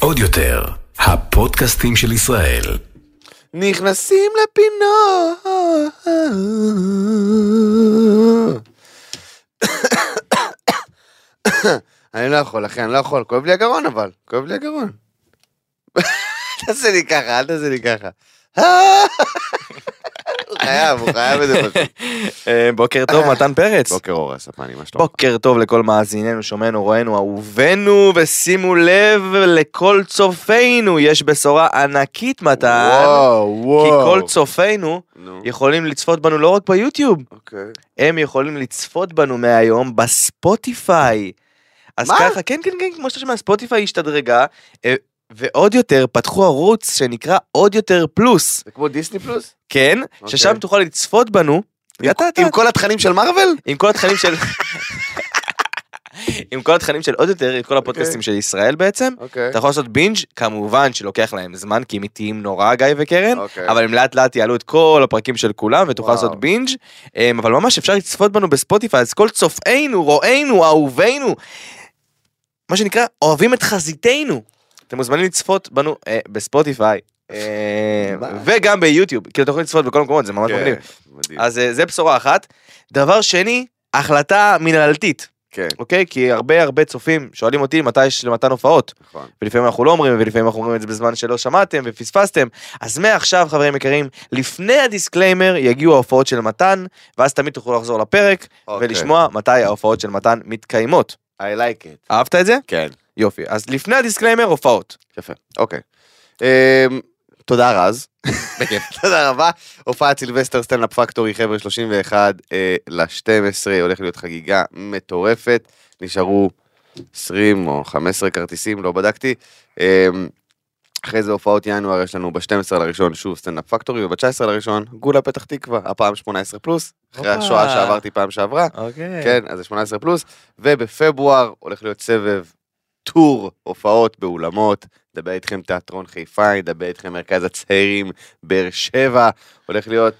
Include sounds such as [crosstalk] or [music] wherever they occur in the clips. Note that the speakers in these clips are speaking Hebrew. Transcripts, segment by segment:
עוד יותר, הפודקאסטים של ישראל. נכנסים לפינות. אני לא יכול, אחי, אני לא יכול. כואב לי הגרון אבל. כואב לי הגרון. [laughs] אל תעשה לי ככה, אל תעשה לי ככה. [laughs] חייב, הוא חייב את זה [laughs] פשוט. אה, בוקר טוב, מתן פרץ. בוקר אור הספני, מה שלומך? בוקר טוב לכל מאזיננו, שומענו, רואינו, אהובינו, ושימו לב לכל צופינו, יש בשורה ענקית מתן. וואו, כי וואו. כל צופינו נו, יכולים לצפות בנו לא רק ביוטיוב, אוקיי. הם יכולים לצפות בנו מהיום בספוטיפיי. אז מה? ככה, כן, כן, כן, כמו שאתה שומע, ספוטיפיי השתדרגה, אה, ועוד יותר, פתחו ערוץ שנקרא עוד יותר פלוס, זה כמו דיסני פלוס? כן? אוקיי. ששם תוכל לצפות בנו. עם- אתה- אתה- עם כל התכנים של מארוול? עם כל התכנים של... עם כל התכנים של עוד יותר, עם כל הפודקאסטים של ישראל בעצם, אוקיי. אתה יכול לעשות בינג', כמובן שלוקח להם זמן, כי הם איטיים נורא, גיא וקרן, אוקיי. אבל הם לאט לאט יעלו את כל הפרקים של כולם, ותוכל וואו. לעשות בינג', אמ, אבל ממש אפשר לצפות בנו בספוטיפיי, אז כל צופינו, רואינו, אהובינו, מה שנקרא, אוהבים את חזיתנו. אתם מוזמנים לצפות בנו אה, בספוטיפיי. אה? וגם ביוטיוב, כאילו אתם יכולים לצפות בכל המקומות, זה ממש כן, מגניב. מדהים. אז אה, זה בשורה אחת. דבר שני, החלטה מנהלתית, כן, אוקיי? כי הרבה הרבה צופים שואלים אותי מתי יש למתן הופעות, נכון. ולפעמים אנחנו לא אומרים, ולפעמים אנחנו אומרים את זה בזמן שלא שמעתם ופספסתם. אז מעכשיו, חברים יקרים, לפני ה disclaimer יגיעו ההופעות של מתן, ואז תמיד תוכלו לחזור לפרק, אוקיי. ולשמוע מתי ההופעות של מתן מתקיימות. I like it. אהבת את זה? כן. יופי. אז לפני ה disclaimer, הופעות. יפה, אוקיי. אמ, תודה רז. [laughs] [laughs] תודה רבה. הופעת סילבסטר סטנדאפ פקטורי, חבר'ה, 31 אה, ל-12, הולך להיות חגיגה מטורפת. נשארו 20 או 15 כרטיסים, לא בדקתי. אמ, אחרי זה הופעות ינואר יש לנו ב-12 לראשון שוב סטנדאפ פקטורי, וב-19 לראשון גולה פתח תקווה, הפעם 18 פלוס, אחרי. השואה שעברתי פעם שעברה. אוקיי. כן, אז זה 18 פלוס, ובפברואר הולך להיות סבב טור הופעות באולמות, נדבר איתכם תיאטרון חיפה, נדבר איתכם מרכז הצעירים באר שבע, הולך להיות,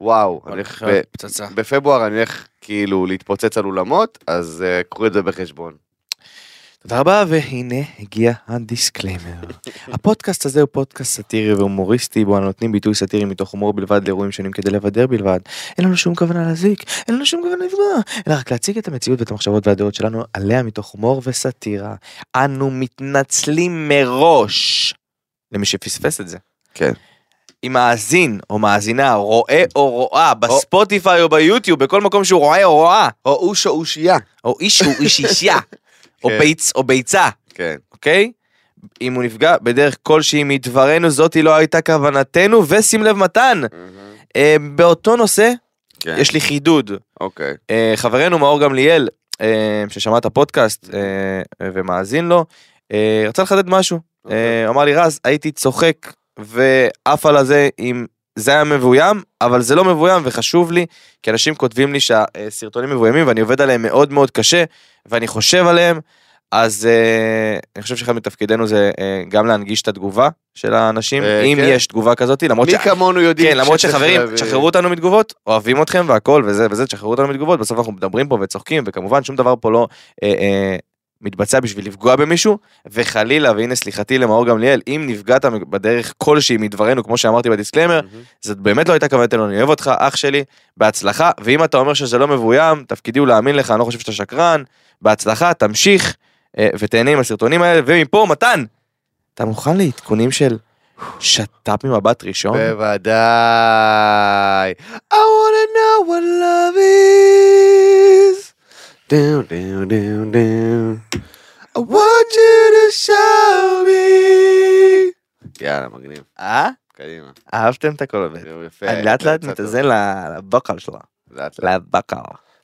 וואו, אני הולך, ב- פצצה. בפברואר אני הולך כאילו להתפוצץ על אולמות, אז uh, קחו את זה בחשבון. תודה רבה, והנה הגיע ה disclaimer. [laughs] הפודקאסט הזה הוא פודקאסט סאטירי והומוריסטי, בו אנו נותנים ביטוי סאטירי מתוך הומור בלבד לאירועים שונים כדי לבדר בלבד. אין לנו שום כוונה להזיק, אין לנו שום כוונה לפגוע, אלא רק להציג את המציאות ואת המחשבות והדעות שלנו עליה מתוך הומור וסאטירה. אנו מתנצלים מראש למי שפספס את זה. כן. אם מאזין או מאזינה רואה או רואה בספוטיפיי או ביוטיוב בכל מקום שהוא רואה או רואה או אוש או אושייה. או איש הוא איש אישיה [laughs] או כן. ביץ או ביצה כן. אוקיי? אם הוא נפגע בדרך כלשהי מדברנו זאתי לא הייתה כוונתנו ושים לב מתן אה, באותו נושא כן. יש לי חידוד אוקיי. אה, חברנו מאור גמליאל אה, ששמע את הפודקאסט אה, ומאזין לו אה, רצה לחדד משהו אוקיי. אה, אמר לי רז הייתי צוחק ועף על הזה אם זה היה מבוים אבל זה לא מבוים וחשוב לי כי אנשים כותבים לי שהסרטונים מבוימים ואני עובד עליהם מאוד מאוד קשה ואני חושב עליהם אז אה, אני חושב שאחד מתפקידנו זה אה, גם להנגיש את התגובה של האנשים אה, אם כן. יש תגובה כזאת למרות מי כמונו יודעים כן, למרות שחברים, להביא- תשחררו אותנו מתגובות, אוהבים אתכם והכל וזה וזה, תשחררו אותנו מתגובות, בסוף אנחנו מדברים פה וצוחקים, וכמובן שום דבר פה לא אה, אה, מתבצע בשביל לפגוע במישהו, וחלילה, והנה סליחתי למאור גמליאל, אם נפגעת בדרך כלשהי מדברנו, כמו שאמרתי ב disclaimer, מהמם. זאת באמת לא הייתה כוונתנו, אני אוהב אותך, אח שלי, בהצלחה, ואם אתה אומר שזה לא מבוים, תפקידי הוא להאמין לך, אני לא חושב שאתה שקרן, בהצלחה, תמשיך, אה, ותהנה עם הסרטונים האלה, ומפה, מתן, אתה מוכן לעדכונים של שת"פ ממבט ראשון? בוודאי. I wanna know what love is. Down, down, down, down. I want you to show me. יאללה, מגניב. אה? קדימה. אהבתם את הכל הזה. יפה. אני לאט לאט מתאזן לבקל שלה. לאט לאט. לבקל.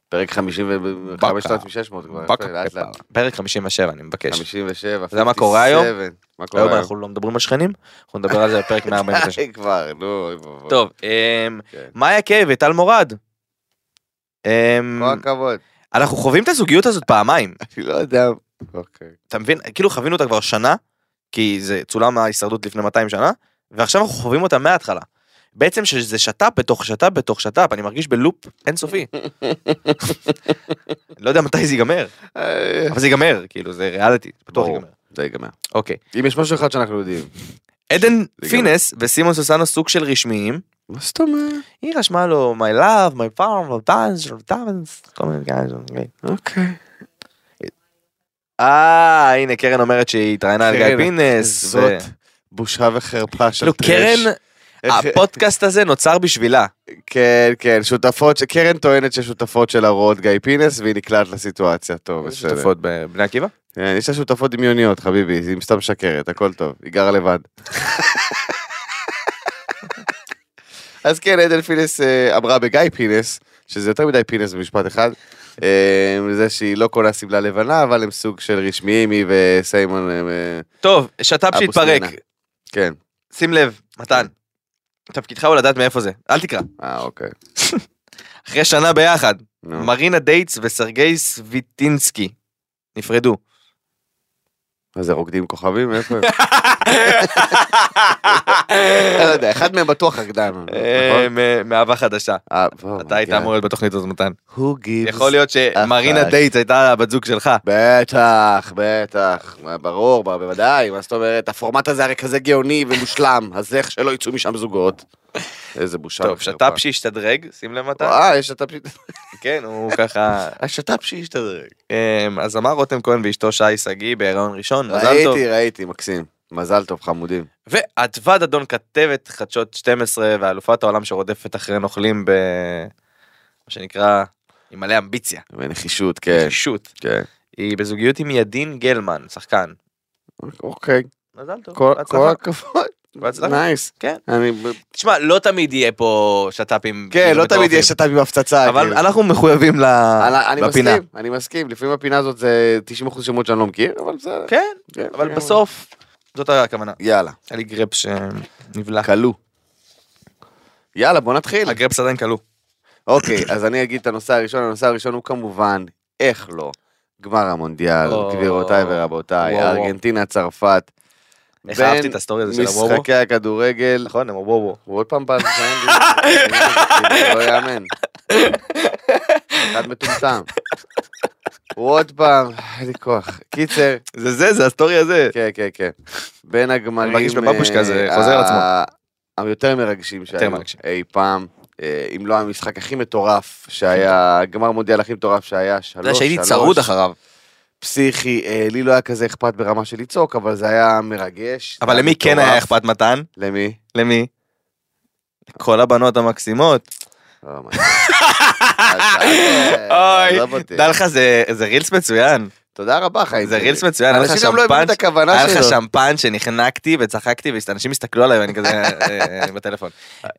פרק 55,600 כבר. לאט לאט. פרק 57 אני מבקש. 57. אתה יודע מה קורה היום? 57. מה קורה היום? אנחנו לא מדברים על שכנים, אנחנו נדבר על זה בפרק 149. [laughs] די כבר, נו. טוב. מאיה קיי וטל מורד. אמ, כל הכבוד. אנחנו חווים את הזוגיות הזאת פעמיים, [laughs] אני לא יודע. אוקיי. אתה מבין? כאילו חווינו אותה כבר שנה, כי זה צולם ההישרדות לפני 200 שנה, ועכשיו אנחנו חווים אותה מההתחלה. בעצם שזה שת"פ בתוך שת"פ בתוך שת"פ, אני מרגיש בלופ אינסופי. [laughs] לא יודע מתי זה ייגמר, אה, אבל זה ייגמר, כאילו זה ריאליטי, בטוח. ייגמר. זה ייגמר. אוקיי. אם יש משהו אחד שאנחנו יודעים. עדן פינס וסימון סוסנו סוג של רשמיים, מה זאת אומרת? היא רשמה לו my love, my farm, my dance, כל מיני כאלה. אוקיי. אה, הנה קרן אומרת שהיא התראיינה על גיא פינס. זאת בושה וחרפה של כאילו טרש. קרן, הפודקאסט הזה נוצר בשבילה. כן, כן, שותפות, קרן טוענת ששותפות שלה רואות גיא פינס והיא נקלעת לסיטואציה, טוב, בסדר. שותפות בבני עקיבא? כן, יש לה שותפות דמיוניות, חביבי, היא סתם משקרת, הכל טוב, היא גרה לבד. [laughs] אז כן, עדן פינס אה, אמרה בגיא פינס, שזה יותר מדי פינס במשפט אחד, אה, זה שהיא לא קונה שמלה לבנה, אבל הם סוג של רשמיים, היא וסיימון, אה, טוב, שת"פ שהתפרק. כן. שים לב, מתן. תפקידך הוא לדעת מאיפה זה. אל תקרא. אה, אוקיי. [laughs] אחרי שנה ביחד. מרינה דייטס וסרגי סוויטינסקי נפרדו. מה זה רוקדים כוכבים? איפה הם? [laughs] לא יודע, אחד מהם בטוח רקדן. אה, נכון? מאהבה חדשה. אה, אתה היית. אמור להיות בתוכנית הזאת מתן. יכול להיות שמרינה. דייטס הייתה הבת זוג שלך. בטח, בטח, ברור, בוודאי, מה זאת אומרת, הפורמט הזה הרי כזה גאוני ומושלם, [laughs] אז איך שלא יצאו משם זוגות. איזה בושה. טוב. שת"פ שהשתדרג, שים לב מתן. אה, יש שת"פ ש... כן, הוא ככה... [laughs] השת"פ שהשתדרג. אמ, אז אמר רותם כהן ואשתו שי שגיא בהיריון ראשון, מזל טוב. ראיתי, ראיתי, מקסים. מזל טוב, חמודים. ואדווה דדון כתבת חדשות 12 ואלופת העולם שרודפת אחרי נוכלים ב... מה שנקרא, עם מלא אמביציה, בנחישות, כן, נחישות. כן. היא בזוגיות עם ידין גלמן, שחקן. אוקיי, מזל טוב, כל הכבוד. נייס. כן. אני... תשמע, לא תמיד יהיה פה שת"פים. כן, לא תמיד יש שת"פ עם הפצצה. אבל כאילו. אנחנו מחויבים ל... אני- אני בפינה. מסכים, אני מסכים, לפעמים הפינה הזאת זה 90% שמות שאני לא מכיר, אבל בסדר. כן, כן, אבל כן. בסוף, זאת הכוונה. יאללה, היה לי גרפס שנבלע. כלוא. יאללה, בוא נתחיל. הגרפס עדיין כלוא. אוקיי, אז אני אגיד את הנושא הראשון, הנושא הראשון הוא כמובן, איך לא, גמר המונדיאל. גבירותיי ורבותיי. ארגנטינה, צרפת. איך בין אהבתי את הסטורי הזה של הוובו. משחקי הכדורגל, נכון, הם וובו. הוא עוד פעם בא זה לא יאמן. אחד מטומטם. הוא עוד פעם, אין לי כוח. קיצר, זה זה, זה הסטורי הזה. כן, כן, כן. בין הגמרים... מרגיש בבבושקה, זה אה, חוזר על עצמו. היותר מרגשים שהיו. אי פעם. אה, אם לא המשחק הכי מטורף שהיה, גמר מונדיאל הכי מטורף שהיה, אתה שלוש, יודע שהייתי שלוש, צרוד אחריו. פסיכי, אה, לי לא היה כזה אכפת ברמה של לצעוק, אבל זה היה מרגש. אבל זה למי כן. היה אכפת מתן? למי? למי? כל הבנות המקסימות. [laughs] אוי, אותי. דע לך זה רילס מצוין. תודה רבה חיים. זה רילס מצוין. היה לך לא שמפן- היה לך. שמפן שנחנקתי וצחקתי ואנשים הסתכלו עליי ואני כזה אה, אה, בטלפון. אה,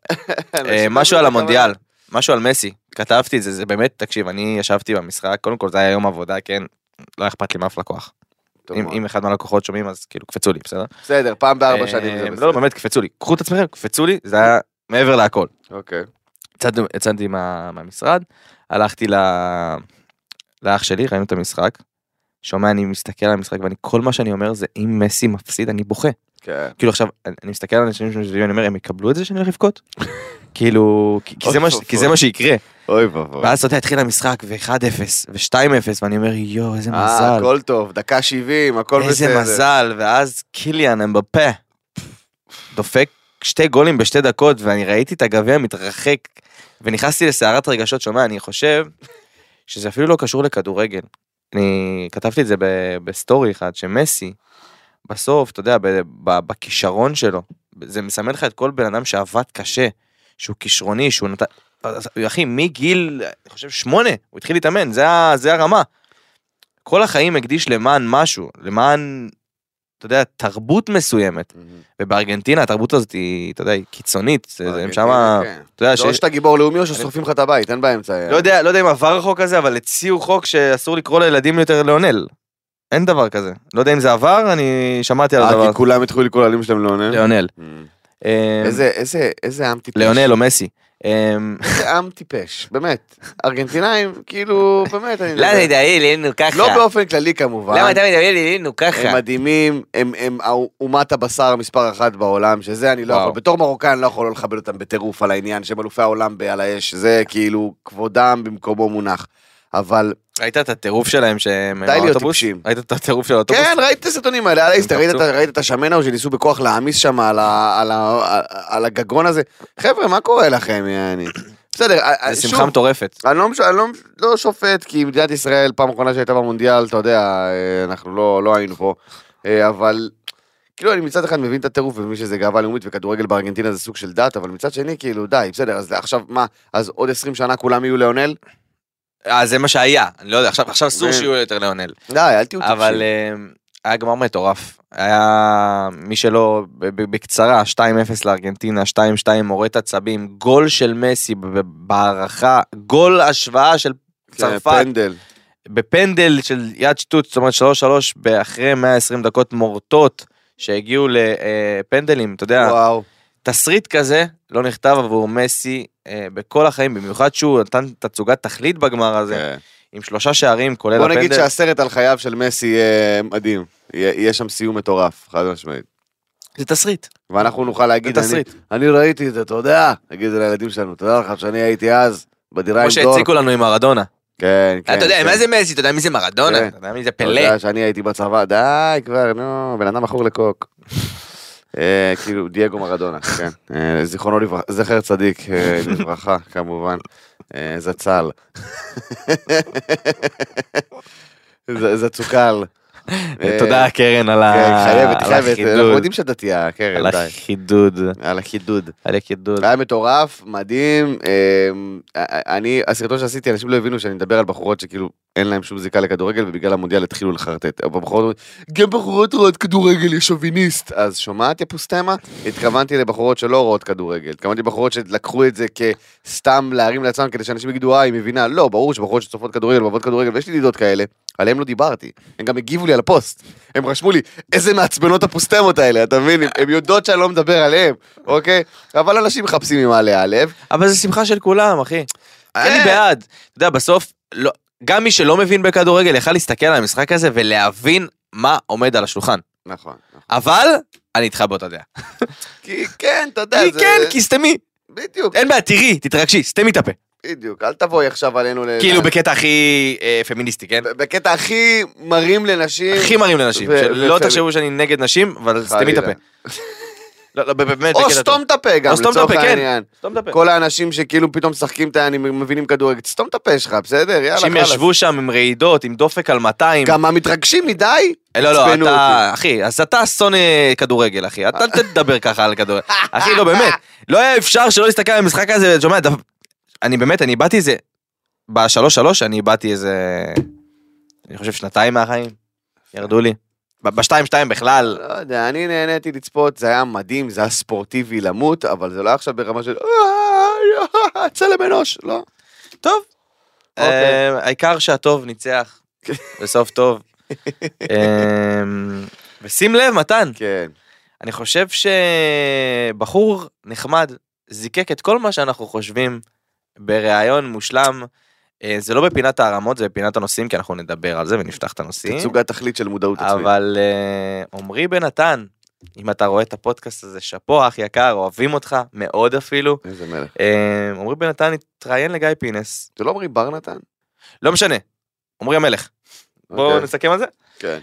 אנשים משהו לא על המונדיאל, משהו על מסי, כתבתי את זה, זה באמת, תקשיב, אני ישבתי במשחק, קודם כל זה היה יום עבודה, כן, לא אכפת לי מאף לקוח. אם אחד מהלקוחות שומעים אז כאילו קפצו לי, בסדר? בסדר, פעם בארבע שנים זה לא, בסדר. לא, באמת קפצו לי, קחו את עצמכם, קפצו לי, זה היה מעבר להכל. אוקיי. יצאתי- מה- מהמשרד, הלכתי ל- לאח שלי, ראינו את המשחק, שומע, אני מסתכל על המשחק ואני, כל מה שאני אומר זה אם מסי מפסיד אני בוכה. כן. כאילו עכשיו, אני מסתכל על אנשים שמסביבי, אני אומר, הם יקבלו את זה שאני הולך לבכות? [laughs] כאילו, כי- כי זה מה ש- כי זה מה שיקרה. אוי ואבוי. ואז אתה יודע, התחיל המשחק, ו-1-0, ו-2-0, ואני אומר, יואו, איזה אה, מזל. הכל טוב, דקה 70, הכל בסדר. איזה מזל, ואז קיליאן אמבפה דופק שתי גולים בשתי דקות, ואני ראיתי את הגביע מתרחק, ונכנסתי לסערת רגשות, שומע, אני חושב שזה אפילו לא קשור לכדורגל. אני כתבתי את זה בסטורי אחד, שמסי, בסוף, אתה יודע, בכישרון שלו, זה מסמל לך את כל בן אדם שעבד קשה, שהוא כישרוני, שהוא נתן... אחי, מגיל, אני חושב, שמונה, הוא התחיל להתאמן, זה, זה הרמה. כל החיים הקדיש למען משהו, למען, אתה יודע, תרבות מסוימת. ובארגנטינה התרבות הזאת היא, אתה יודע, היא קיצונית, הם שמה, כן. אתה יודע, זה או ש- שאתה גיבור לאומי או ששורפים לך את הבית, אין באמצע. לא יודע, לא יודע אם עבר החוק הזה, אבל הציעו חוק שאסור לקרוא לילדים יותר לאונל. אין דבר כזה. לא יודע אם זה עבר, אני שמעתי על אה, הדבר כי הזה. כולם התחילו לקרוא לילדים שלהם לעונן? לאונל. אמ, איזה, איזה, איזה עם טיפש. ליונל או מסי. אה, [laughs] איזה עם טיפש, באמת. ארגנטינאים, כאילו, באמת, אני למה אתה מדבר אלינו ככה? לא באופן כללי כמובן. למה אתה אלינו ככה? הם מדהימים, הם, אומת הבשר מספר אחת בעולם, שזה אני לא. יכול, בתור מרוקאי אני לא יכול לא לכבד אותם בטירוף על העניין, שהם אלופי העולם על האש, זה כאילו כבודם במקומו מונח. אבל ראית את הטירוף שלהם שהם די להיות? טיפשים. ראית את הטירוף של האוטובוס? כן, ראית את הסרטונים האלה, על האיסטר, ראית את- השמן ההוא שניסו בכוח להעמיס שם על הגגון הזה? חבר'ה, מה קורה לכם, יעני? בסדר, זה שוב, שמחה מטורפת. אני לא, לא, לא שופט, כי מדינת ישראל, פעם אחרונה שהייתה במונדיאל, אתה יודע, אה, אנחנו לא, לא היינו פה, אה, אבל כאילו אני מצד אחד מבין את הטירוף ומבין שזה גאווה לאומית וכדורגל בארגנטינה זה סוג של דת, אבל מצד שני, כאילו, די, בסדר, אז עכשיו מה, אז עוד 20 שנה כולם יהיו ליאונל? אה, זה מה שהיה. אני לא יודע, עכשיו עכשיו אסור כן. שיהיו יותר ליונל. די, אל תהיו טיפשים. אבל אה, היה גמר מטורף. היה מי שלא, בקצרה, 2-0 לארגנטינה, 2-2 מורט עצבים, גול של מסי בהערכה, גול השוואה של כן, צרפת, פנדל. בפנדל של יד שטות, זאת אומרת 3-3 אחרי 120 דקות מורטות שהגיעו לפנדלים, אתה יודע, וואו. תסריט כזה לא נכתב עבור מסי אה, בכל החיים, במיוחד שהוא נתן תצוגת תכלית בגמר הזה, כן. עם שלושה שערים כולל בוא הפנדל. נגיד שהסרט על חייו של מסי יהיה מדהים. יהיה יהיה שם סיום מטורף, חד משמעית. זה תסריט, ואנחנו נוכל להגיד, זה אני, תסריט. אני ראיתי את זה, אתה יודע? נגיד את זה לילדים שלנו, תודה לך שאני הייתי אז בדירה עם כמו דור. שהציקו לנו עם מרדונה. כן, כן. אתה יודע כן. מה זה מסי, אתה יודע מי זה מרדונה, כן. אתה יודע מי זה אתה פלא. יודע שאני הייתי בצבא, די כבר, נו, בן אדם מכור לקוק. אה, כאילו, דייגו מרדונה, כן. אה, זיכרונו לברכה, זכר צדיק אה, לברכה, כמובן. אה, זצ"ל. ז- זצוקל. אה, תודה קרן על כן, ה- חייבת, על חייבת, אנחנו החידוד. יודעים שאת דתייה, קרן, על די. החידוד. על החידוד. על החידוד. היה מטורף, מדהים. אני, הסרטון שעשיתי, אנשים לא הבינו שאני מדבר על בחורות שכאילו אין להם שום זיקה לכדורגל ובגלל המונדיאל התחילו לחרטט. אבל בחורות אומרות, גם בחורות רואות כדורגל, יש שוביניסט. אז שומעת יא פוסטמה? התכוונתי לבחורות שלא רואות כדורגל. התכוונתי לבחורות שלקחו את זה כסתם להרים לעצמם כדי שאנשים יגידו, אה, היא מבינה. לא, ברור שבחורות שצופות כדורגל ואוהבות כדורגל, ויש לי ידידות כאלה, עליהם לא דיברתי. הם גם הגיבו לי על הפוסט. הם רשמו לי, איזה מעצבנות הפוסטמות האלה, אתה מבין? הם יודעות שאני לא מדבר עליהם, אוקיי? אבל אנשים מחפשים ממה להיעלב. אבל זה שמחה של כולם, אחי. אני בעד. אתה יודע, בסוף, לא- גם מי שלא מבין בכדורגל יכל להסתכל על המשחק הזה ולהבין מה עומד על השולחן. נכון. נכון. אבל, אני איתך באותה דעה. כי כן, אתה יודע, כי זה... כן, כי סתמי. בדיוק, אין בעיה, תראי, תתרגשי, סתמי את הפה. בדיוק. אל תבואי עכשיו עלינו ל... כאילו בקטע הכי אה, פמיניסטי, כן? בקטע הכי מרים לנשים. הכי מרים לנשים. ו- שלא ופמי- תחשבו שאני נגד נשים, אבל סתמי את. הפה. [laughs] לא, לא, באמת, או. סתום את הפה גם, סתום לצורך כן. העניין. סתום. כל האנשים שכאילו פתאום משחקים את העניינים, מבינים כדורגל, תסתום את הפה שלך, בסדר? יאללה, אנשים חלאס. ישבו שם עם רעידות, עם דופק על 200. גם המתרגשים מדי, אה, לא, לא, אתה, אחי, אז אתה שונא כדורגל, אחי. אתה אל תדבר ככה על כדורגל. [laughs] אחי, לא, באמת. לא היה אפשר שלא להסתכל על המשחק הזה, אתה שומע, אני באמת, אני איבדתי איזה... בשלוש שלוש אני איבדתי איזה... אני חושב שנתיים מהחיים. ירדו לי. בשתיים שתיים בכלל. לא יודע, אני נהניתי לצפות, זה היה מדהים, זה היה ספורטיבי למות, אבל זה לא היה עכשיו ברמה של "אה, אה, צלם אנוש, לא. טוב. אוקיי. אה, העיקר שהטוב ניצח. [laughs] בסוף טוב. אה, ושים לב, מתן, כן. אני חושב שבחור נחמד זיקק את כל מה שאנחנו חושבים בריאיון מושלם. אה, זה לא בפינת הערמות, זה בפינת הנושאים, כי אנחנו נדבר על זה ונפתח את הנושאים. תצוגת תכלית של מודעות עצמית. אבל אה, עמרי בן נתן, אם אתה רואה את הפודקאסט הזה, שאפו אח יקר, אוהבים אותך מאוד אפילו. איזה מלך. אה, עמרי בן נתן התראיין לגיא פינס, זה לא אומרים בר נתן? לא משנה, עמרי המלך. בואו אוקיי. נסכם על זה. כן.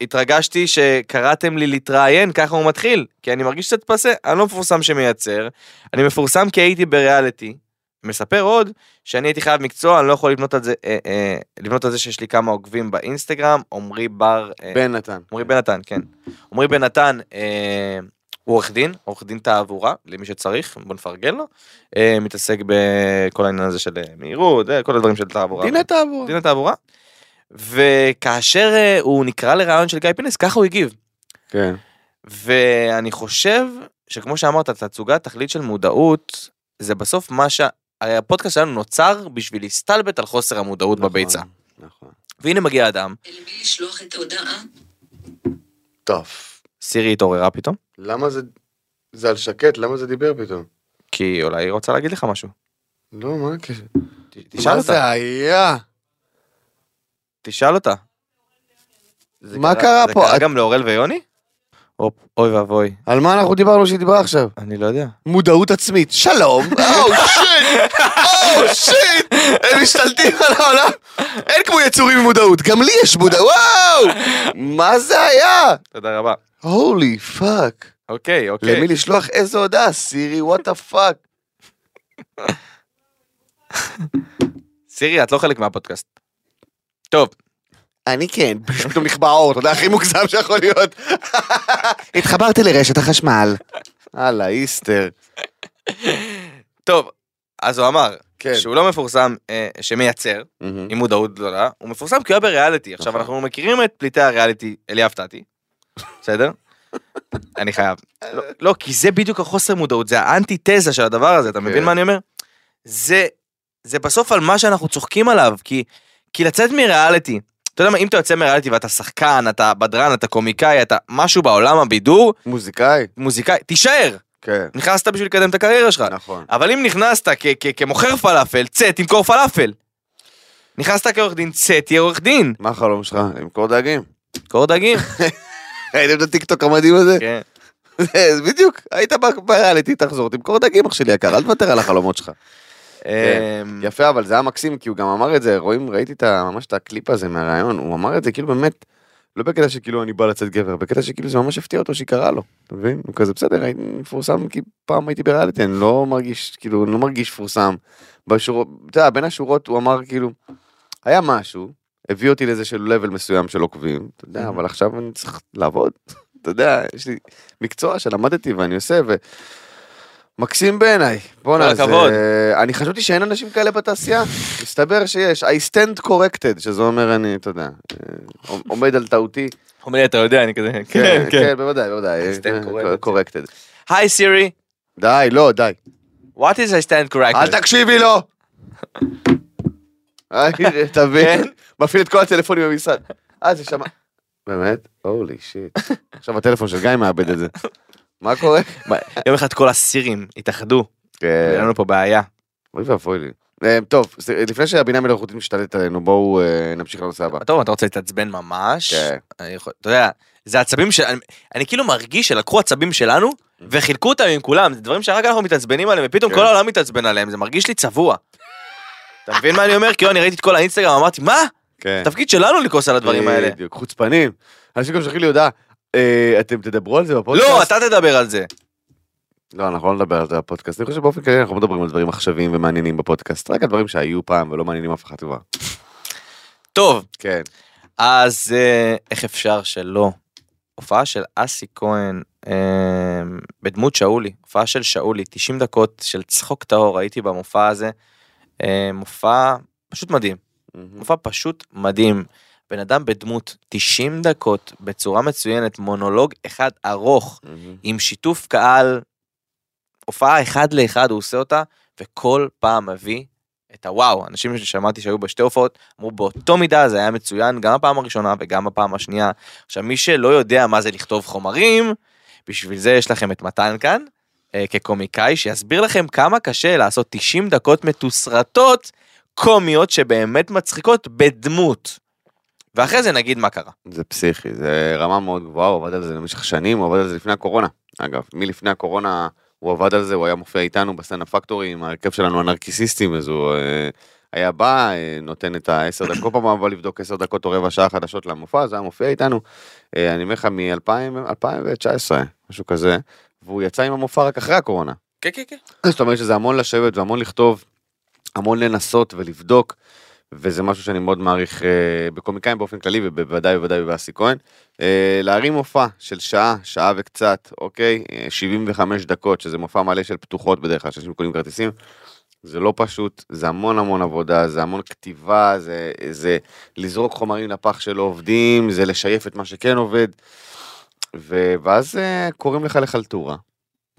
התרגשתי שקראתם לי להתראיין, ככה הוא מתחיל, כי אני מרגיש קצת פסה, אני לא מפורסם שמייצר, אני מפורסם כי הייתי בריאליטי. מספר עוד שאני הייתי חייב מקצוע, אני לא יכול לבנות על זה, אה, אה, לבנות על זה שיש לי כמה עוקבים באינסטגרם, עמרי בר, אה, בן נתן. עמרי בן נתן, כן. עמרי בן נתן אה, הוא עורך דין, עורך דין תעבורה, למי שצריך, בוא נפרגן לו. אה, מתעסק בכל העניין הזה של אה, מהירות, אה, כל הדברים של תעבורה. דיני תעבורה. דין התעבורה. וכאשר אה, הוא נקרא לרעיון של גיא פינס, ככה הוא הגיב. כן. ואני חושב שכמו שאמרת, תצוגת תכלית של מודעות, זה בסוף מה שה... הרי הפודקאסט שלנו נוצר בשביל להסתלבט על חוסר המודעות בביצה. נכון, נכון. והנה מגיע אדם, אל מי לשלוח את ההודעה? טוב. סירי התעוררה פתאום. למה זה... זה על שקט, למה זה דיבר פתאום? כי אולי היא רוצה להגיד לך משהו. לא, מה הקשר? תשאל מה אותה, זה היה? תשאל אותה. זה מה קרה זה פה? קרה את- גם לאורל ויוני? אופ, אוי ואבוי, על מה אנחנו דיברנו שהיא דיברה עכשיו? אני לא יודע. מודעות עצמית. שלום. [laughs] או שיט. או שיט. הם משתלטים על העולם. אין כמו יצורים עם מודעות. גם לי יש מודעות. וואו. מה זה היה? תודה רבה. holy fuck. אוקיי, אוקיי. למי לשלוח איזו הודעה? סירי, what the fuck. סירי, את לא חלק מהפודקאסט. טוב, אני כן. פתאום נכבה האור, אתה יודע, הכי מוגזם שיכול להיות. התחברתי לרשת החשמל. הלאה, איסטר. טוב, אז הוא אמר כן. שהוא לא מפורסם, אה, שמייצר, עם מודעות גדולה, הוא מפורסם כי הוא היה בריאליטי. עכשיו, נכון. אנחנו מכירים את פליטי הריאליטי אליאב טאטי, בסדר? [laughs] אני חייב. לא, לא, כי זה בדיוק החוסר מודעות, זה האנטיתזה של הדבר הזה, אתה מבין כן. מה אני אומר? זה, זה בסוף על מה שאנחנו צוחקים עליו, כי, כי לצאת מריאליטי, אתה יודע מה, אם אתה יוצא מריאליטי ואתה שחקן, אתה בדרן, אתה קומיקאי, אתה משהו בעולם הבידור, מוזיקאי? מוזיקאי, תישאר, כן. נכנסת בשביל לקדם את הקריירה שלך. נכון. אבל אם נכנסת כמוכר פלאפל, צא, תמכור פלאפל. נכנסת כעורך דין, צא, תהיה עורך דין. מה החלום שלך? למכור דגים? תמכור דגים. [laughs] ראיתם את הטיקטוק המדהים הזה? כן. [laughs] בדיוק, היית בריאליטי, תחזור, תמכור דגים אח שלי יקר, אל תוותר על החלומות שלך. אמ, יפה, אבל זה היה מקסים, כי הוא גם אמר את זה, רואים, ראיתי ממש את הקליפ הזה מהראיון, הוא אמר את זה כאילו באמת, לא בקטע שכאילו אני בא לצאת גבר, בקטע שכאילו זה ממש הפתיע אותו שהיא קרה לו, אתה מבין? הוא כזה בסדר, הייתי מפורסם כי פעם הייתי בריאליטי, אני לא מרגיש, כאילו, אני לא מרגיש מפורסם. בשורות, אתה יודע, בין השורות הוא אמר כאילו, היה משהו, הביא אותי לאיזה לבל מסוים של עוקבים, אתה יודע, אבל עכשיו אני צריך לעבוד, [laughs] אתה יודע, יש לי מקצוע שלמדתי ואני עושה, ו... מקסים בעיניי, בואנה, זה... הכבוד. אני חשבתי שאין אנשים כאלה בתעשייה, מסתבר שיש, I stand corrected, שזה אומר אני, אתה יודע, אה, עומד על טעותי, לי, אתה יודע, אני כזה, כן, כן, בוודאי, בוודאי, stand corrected. corrected. היי סירי, די, לא, די, what is I stand corrected? אל תקשיבי לו! אה, אתה מבין? מפעיל את כל הטלפונים במשרד. אה, זה שמע... באמת? הולי שיט. עכשיו הטלפון של גיא מאבד את זה. מה קורה? יום אחד כל הסירים התאחדו, כן. היה לנו פה בעיה. אוי ואבוי לי. אה, טוב, לפני שהבינה מלאכותית משתלטת עלינו, בואו אה, נמשיך לנושא הבא. טוב, אתה רוצה להתעצבן ממש? כן. אתה יודע, זה עצבים של... אני- כאילו מרגיש שלקחו עצבים שלנו וחילקו אותם עם כולם, זה דברים שרק אנחנו מתעצבנים עליהם, ופתאום כן. כל העולם מתעצבן עליהם, זה מרגיש לי צבוע. אתה מבין מה אני אומר? כאילו אני ראיתי את כל האינסטגרם, אמרתי, מה? כן. התפקיד שלנו לכעוס על הדברים האלה. בדיוק, חוצפנים. אנשים גם שולחים לי הודעה, אתם תדברו על זה בפודקאסט? לא, אתה תדבר על זה. לא, אנחנו לא נדבר על זה בפודקאסט. אני חושב שבאופן כללי אנחנו מדברים על דברים עכשוויים ומעניינים בפודקאסט, רק על דברים שהיו פעם ולא מעניינים אף אחד כבר. טוב, כן. אז אה, איך אפשר שלא? הופעה של אסי כהן אה, בדמות שאולי, הופעה של שאולי, 90 דקות של צחוק טהור, הייתי במופע הזה. אה, מופע פשוט מדהים, מופע פשוט מדהים. בן אדם בדמות 90 דקות בצורה מצוינת, מונולוג אחד ארוך עם שיתוף קהל, הופעה אחד לאחד הוא עושה אותה, וכל פעם מביא את הוואו. אנשים ששמעתי שהיו בשתי הופעות, אמרו באותו מידה זה היה מצוין גם הפעם הראשונה וגם הפעם השנייה. עכשיו מי שלא יודע מה זה לכתוב חומרים, בשביל זה יש לכם את מתן כאן, אה, כקומיקאי, שיסביר לכם כמה קשה לעשות 90 דקות מתוסרטות קומיות שבאמת מצחיקות בדמות. ואחרי זה נגיד מה קרה. זה פסיכי, זה רמה מאוד גבוהה, הוא עבד על זה במשך שנים, הוא עבד על זה לפני הקורונה. אגב, מלפני הקורונה הוא עבד על זה, הוא היה מופיע איתנו בסצנה פקטורי עם ההרכב שלנו הנרקיסיסטים, אז הוא אה, היה בא, אה, נותן את העשר דקות, כל פעם הוא בא לבדוק עשר דקות או רבע שעה חדשות למופע, אז היה מופיע איתנו, אה, אני אומר לך מ-2019, משהו כזה, והוא יצא עם המופע רק אחרי הקורונה. כן כן כן. זאת אומרת שזה המון לשבת והמון לכתוב, המון לנסות ולבדוק, וזה משהו שאני מאוד מעריך אה, בקומיקאים באופן כללי, ובוודאי ובוודאי באסי כהן. אה, להרים מופע של שעה, שעה וקצת, אוקיי? אה, 75 דקות, שזה מופע מלא של פתוחות בדרך כלל, שאנשים קונים כרטיסים. זה לא פשוט, זה המון המון עבודה, זה המון כתיבה, זה, זה לזרוק חומרים לפח של עובדים, זה לשייף את מה שכן עובד. ו... ואז אה, קוראים לך לחלטורה.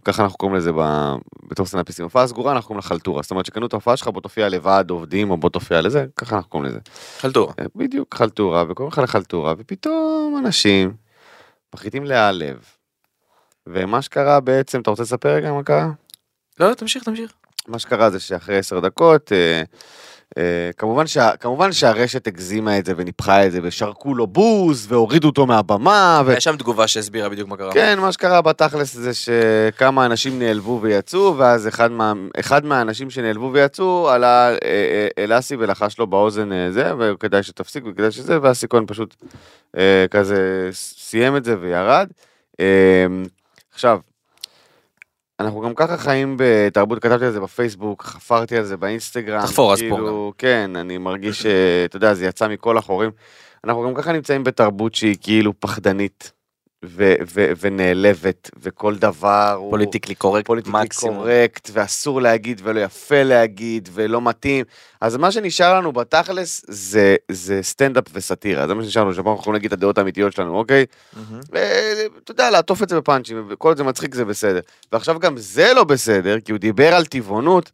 ככה אנחנו קוראים לזה ב... בתור סטנדאפיסטים. הופעה סגורה אנחנו קוראים לה חלטורה. זאת אומרת שקנו את ההופעה שלך בוא תופיע לבד עובדים או בוא תופיע לזה, ככה אנחנו קוראים לזה. חלטורה. אה, בדיוק חלטורה וקוראים לך לחלטורה ופתאום אנשים מחליטים להיעלב ומה שקרה בעצם, אתה רוצה לספר רגע מה קרה? לא, תמשיך, תמשיך. מה שקרה זה שאחרי עשר דקות, אה, כמובן, שה, כמובן שהרשת הגזימה את זה וניפחה את זה ושרקו לו בוז והורידו אותו מהבמה. ו... יש שם תגובה שהסבירה בדיוק מה קרה. כן, מה שקרה בתכלס זה שכמה אנשים נעלבו ויצאו, ואז אחד, מה, אחד מהאנשים שנעלבו ויצאו עלה אה, אה, אל אסי ולחש לו באוזן אה, זה, וכדאי שתפסיק וכדאי שזה, ואסי כהן פשוט אה, כזה סיים את זה וירד. אה, עכשיו, אנחנו גם ככה חיים בתרבות, כתבתי על זה בפייסבוק, חפרתי על זה באינסטגרם. תחפור, אז פה כאילו, כן, אני מרגיש שאתה יודע, זה יצא מכל החורים. אנחנו גם ככה נמצאים בתרבות שהיא כאילו פחדנית ו- ו- ונעלבת, וכל דבר הוא politically correct, politically מקסימום. correct, ואסור להגיד, ולא יפה להגיד, ולא מתאים. אז מה שנשאר לנו בתכלס זה, זה סטנדאפ וסאטירה, זה מה שנשאר לנו, שאנחנו יכולים להגיד את הדעות האמיתיות שלנו, אוקיי? מהמם. ואתה יודע, לעטוף את זה בפאנצ'ים, וכל זה מצחיק זה בסדר. ועכשיו גם זה לא בסדר, כי הוא דיבר על טבעונות.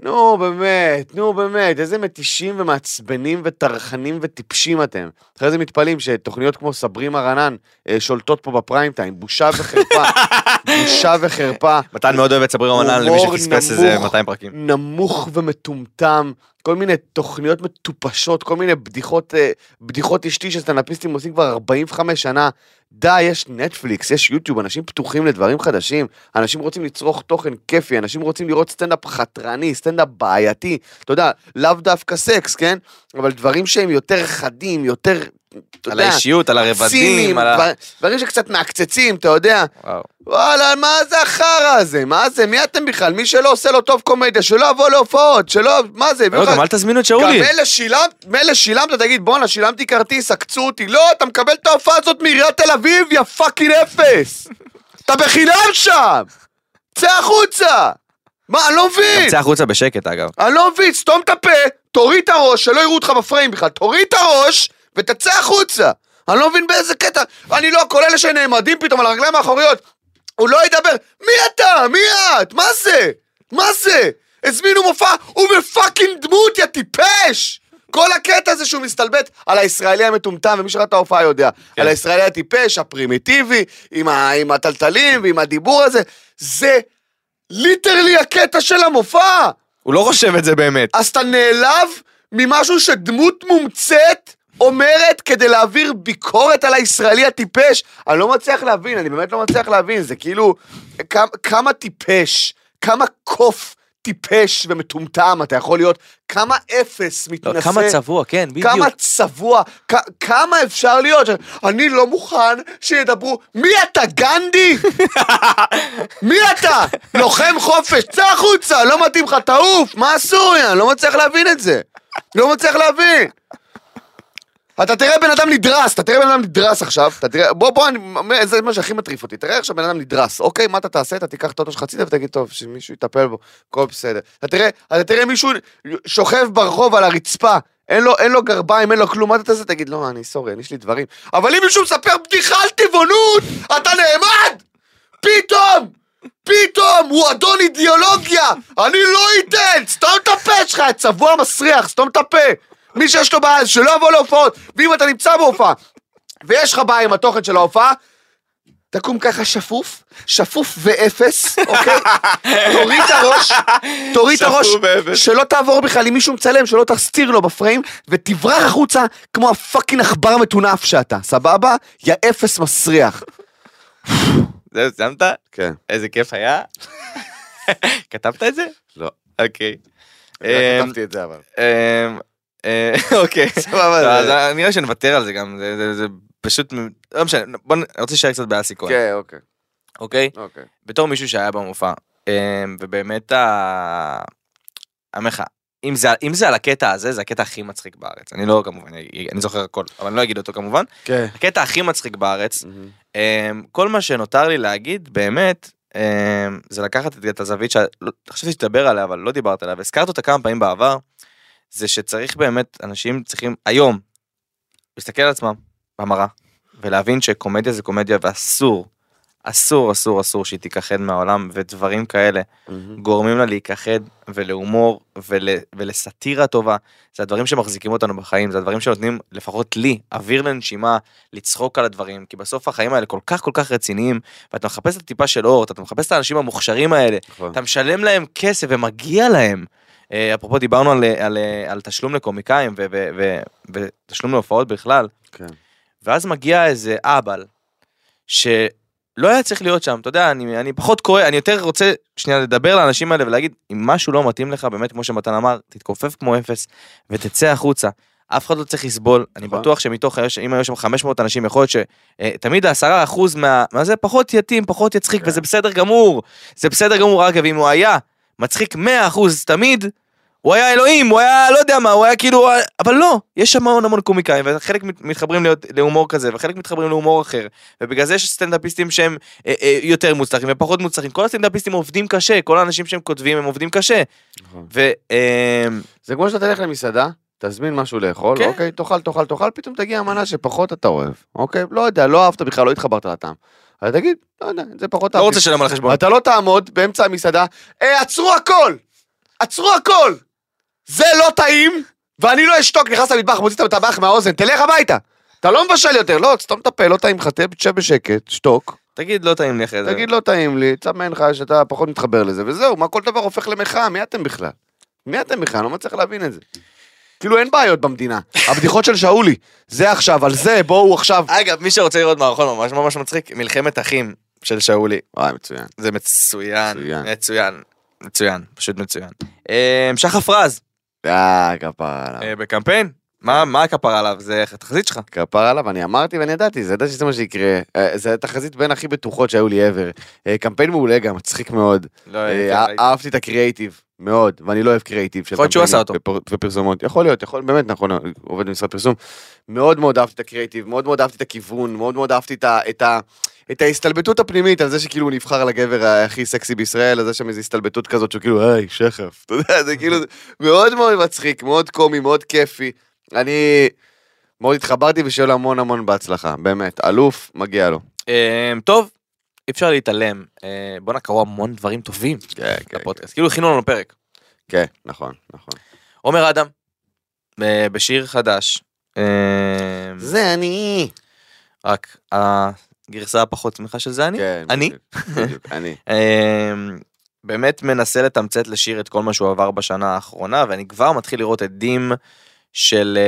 נו באמת, נו באמת, איזה מתישים ומעצבנים וטרחנים וטיפשים אתם. אחרי זה מתפלאים שתוכניות כמו סברי מרנן אה, שולטות פה בפריים טיים, בושה וחרפה, [laughs] בושה וחרפה. מתן מאוד אוהב את סברי רמנן למי שפספס איזה נמוך. 200 פרקים. נמוך ומטומטם, כל מיני תוכניות מטופשות, כל מיני בדיחות, אה, בדיחות אשתי שסטנדאפיסטים עושים כבר 45 שנה. די, יש נטפליקס, יש יוטיוב, אנשים פתוחים לדברים חדשים, אנשים רוצים לצרוך תוכן כיפי, אנשים רוצים לראות סטנדאפ חתרני, סטנדאפ בעייתי, אתה יודע, לאו דווקא סקס, כן? אבל דברים שהם יותר חדים, יותר, אתה על יודע, האישיות, על הרבדים, ציניים, על ה... דבר- דברים שקצת מעקצצים, אתה יודע. וואו. וואלה, מה זה החרא הזה? מה זה? מי אתם בכלל? מי שלא עושה לו טוב קומדיה, שלא יבוא להופעות, שלא... מה זה? לא, גם אל תזמינו את גם שאולי. מילא שילמת, מילא שילמת, תגיד, בואנה, שילמתי כרטיס, עקצו אותי. לא, אתה מקבל את ההופעה הזאת מעיריית תל אביב, יא fucking אפס. אתה בחינם שם! צא החוצה! מה, אני לא מבין! צא החוצה בשקט אגב. אני לא מבין, סתום את הפה, תוריד את הראש, שלא יראו אותך בפריים בכלל, תוריד את הראש ותצא החוצה. אני לא מבין באיזה קטע, אני לא, כל אלה שנעמדים פתאום על הרגליים האחוריות, הוא לא ידבר, מי אתה? מי את? מה זה? מה זה? הזמינו מופע, הוא ב fucking דמות, יא טיפש! כל הקטע הזה שהוא מסתלבט על הישראלי המטומטם, ומי שראה את ההופעה יודע, כן. על הישראלי הטיפש, הפרימיטיבי, עם, ה, עם הטלטלים ועם הדיבור הזה, זה ליטרלי הקטע של המופע! הוא לא חושב את זה באמת. אז אתה נעלב ממשהו שדמות מומצאת אומרת כדי להעביר ביקורת על הישראלי הטיפש? אני לא מצליח להבין, אני באמת לא מצליח להבין, זה כאילו, כמה, כמה טיפש, כמה קוף טיפש ומטומטם אתה יכול להיות, כמה אפס לא, מתנשא. כמה צבוע, כן, בדיוק. כמה צבוע, כ- כמה אפשר להיות? אני לא מוכן שידברו, מי אתה, גנדי? [laughs] מי אתה? לוחם חופש, צא החוצה, לא מתאים לך, תעוף, מה עשו? אני לא מצליח להבין את זה. לא מצליח להבין. אתה תראה בן אדם נדרס, אתה תראה בן אדם נדרס עכשיו, אתה תראה, בוא בוא, אני, זה מה שהכי מטריף אותי, תראה עכשיו בן אדם נדרס, אוקיי, מה אתה תעשה? אתה תיקח את שלך הצידה ותגיד, טוב, שמישהו יטפל בו, הכל בסדר. אתה תראה, אתה תראה מישהו שוכב ברחוב על הרצפה, אין לו, אין לו גרביים, אין לו כלום, מה אתה תעשה? תגיד, לא, אני סורי, יש לי דברים. אבל אם מישהו מספר בדיחה על טבעונות, אתה נעמד! פתאום! פתאום! הוא אדון אידיאולוגיה! אני לא אתן! סתום את הפה שלך, צבוע מסריח, סתום את הפה! מי שיש לו בעיה, שלא יבוא להופעות, ואם אתה נמצא בהופעה, ויש לך בעיה עם התוכן של ההופעה, תקום ככה שפוף, שפוף ואפס, אוקיי? [laughs] תוריד את הראש, תוריד את הראש. שלא תעבור בכלל עם מישהו מצלם, שלא תסתיר לו בפריים, ותברח החוצה כמו הפאקינג עכבר מטונף שאתה, סבבה? יא אפס מסריח. זהו, סיימת? כן. איזה כיף היה. [laughs] כתבת את זה? לא. אוקיי. לא אמ, כתבתי את זה אבל. אה, [laughs] אוקיי. סבבה, לא, נראה שנוותר על זה גם, זה- פשוט, לא משנה, בוא אני רוצה להישאר קצת באסי כהן, כן, אוקיי, אוקיי? אוקיי. בתור מישהו שהיה במופע, אמ, ובאמת ה... אני לך, אם זה, אם זה על הקטע הזה, זה הקטע הכי מצחיק בארץ. אני לא, כמובן, אני, אני זוכר הכל, אבל אני לא אגיד אותו כמובן. כן. הקטע הכי מצחיק בארץ, אמ, כל מה שנותר לי להגיד, באמת, אמ, זה לקחת את- את הזווית שחשבתי שתדבר עליה, אבל לא דיברת עליה, והזכרת אותה כמה פעמים בעבר, זה שצריך באמת, אנשים צריכים היום להסתכל על עצמם במראה, ולהבין שקומדיה זה קומדיה ואסור, אסור, אסור, אסור שהיא תיכחד מהעולם, ודברים כאלה גורמים לה להיכחד ולהומור ול, ולסאטירה טובה. זה הדברים שמחזיקים אותנו בחיים, זה הדברים שנותנים, לפחות לי, אוויר לנשימה, לצחוק על הדברים, כי בסוף החיים האלה כל כך כל כך רציניים, ואתה מחפש את הטיפה של אור, אתה מחפש את האנשים המוכשרים האלה, נכון. אתה משלם להם כסף ומגיע להם. אה, אפרופו דיברנו על, על, על תשלום לקומיקאים ו- ו- ו- ותשלום להופעות בכלל, כן. ואז מגיע איזה אהבל, שלא היה צריך להיות שם, אתה יודע, אני, אני פחות קורא, אני יותר רוצה שנייה לדבר לאנשים האלה ולהגיד, אם משהו לא מתאים לך, באמת כמו שמתן אמר, תתכופף כמו אפס ותצא החוצה. אף אחד לא צריך לסבול, אני נכון. בטוח שמתוך, אם היו שם 500 אנשים, יכול להיות שתמיד העשרה אחוז מה, מה זה, פחות יתאים, פחות יצחיק, כן. וזה בסדר גמור, זה בסדר גמור, אגב, אם הוא היה מצחיק 100 אחוז תמיד, הוא היה אלוהים, הוא היה לא יודע מה, הוא היה כאילו, אבל לא, יש שם המון המון קומיקאים, וחלק מת- מתחברים להיות, להומור כזה, וחלק מתחברים להומור אחר, ובגלל זה יש סטנדאפיסטים שהם אה, אה, יותר מוצלחים ופחות מוצלחים, כל הסטנדאפיסטים עובדים קשה, כל האנשים שהם כותבים הם עובדים קשה, נכון. ו... אה, זה כמו שאתה תלך למסעדה, תזמין משהו לאכול, כן. אוקיי, תאכל, תאכל, תאכל, פתאום תגיע מנה שפחות אתה אוהב, אוקיי? לא יודע, לא אהבת בכלל, לא התחברת לטעם. אז תגיד, לא יודע, זה פחות לא. רוצה לשלם על החשבון. אתה לא תעמוד באמצע המסעדה, אה, עצרו הכל! עצרו הכל! זה לא טעים, ואני לא אשתוק, נכנס למטבח, מוציא את הטבח מהאוזן, תלך הביתה! אתה לא מבשל יותר, לא, סתום את הפה, לא טעים לך, תשב בשקט, שתוק, תגיד, לא טעים לי אחרי זה. תגיד לא טעים לי, צמן לך שאתה פחות מתחבר לזה, וזהו, מה כל דבר הופך למחאה, מי אתם בכלל? מי אתם בכלל? אני לא מצליח להבין את זה. כאילו אין בעיות במדינה, הבדיחות של שאולי, זה עכשיו, על זה, בואו עכשיו. אגב, מי שרוצה לראות מערכון ממש ממש מצחיק, מלחמת אחים של שאולי. וואי, מצוין. זה מצוין, מצוין. מצוין, פשוט מצוין. אה, שחף רז, אה, כפרה עליו. אה, בקמפיין, מה מה הכפרה עליו? זה התחזית שלך. כפרה עליו, אני אמרתי ואני ידעתי, זה ידעתי שזה מה שיקרה. אה, זה התחזית בין הכי בטוחות שהיו לי ever. קמפיין מעולה גם, מצחיק מאוד. לא. אהבתי את הקריאייטיב, מאוד, ואני לא אוהב קריאייטיב של יכול להיות שהוא עשה ופר- ופרסומות. יכול להיות, יכול, באמת נכון, עובד במשרד פרסום. מאוד מאוד אהבתי את הקריאייטיב, מאוד מאוד אהבתי את הכיוון, מאוד מאוד אהבתי את ה... את ה את ההסתלבטות הפנימית על זה שכאילו הוא נבחר לגבר הכי סקסי בישראל, על זה שם איזו הסתלבטות כזאת שהוא כאילו, היי, שחף, אתה יודע, זה כאילו מאוד מאוד מצחיק, מאוד קומי, מאוד כיפי. אני מאוד התחברתי ושיהיה לו המון המון בהצלחה, באמת, אלוף, מגיע לו. אה, טוב, אי אפשר להתעלם. אה, בואנה, קרו המון דברים טובים כן, כן, בפודקאסט. כאילו הכינו לנו פרק. כן, נכון, נכון. עומר אדם, אה, בשיר חדש. אה, זה אני. רק הגרסה הפחות שמחה של זה אני. כן, אני. בדיוק, אני. [laughs] אמ, באמת מנסה לתמצת לשיר את כל מה שהוא עבר בשנה האחרונה ואני כבר מתחיל לראות עדים של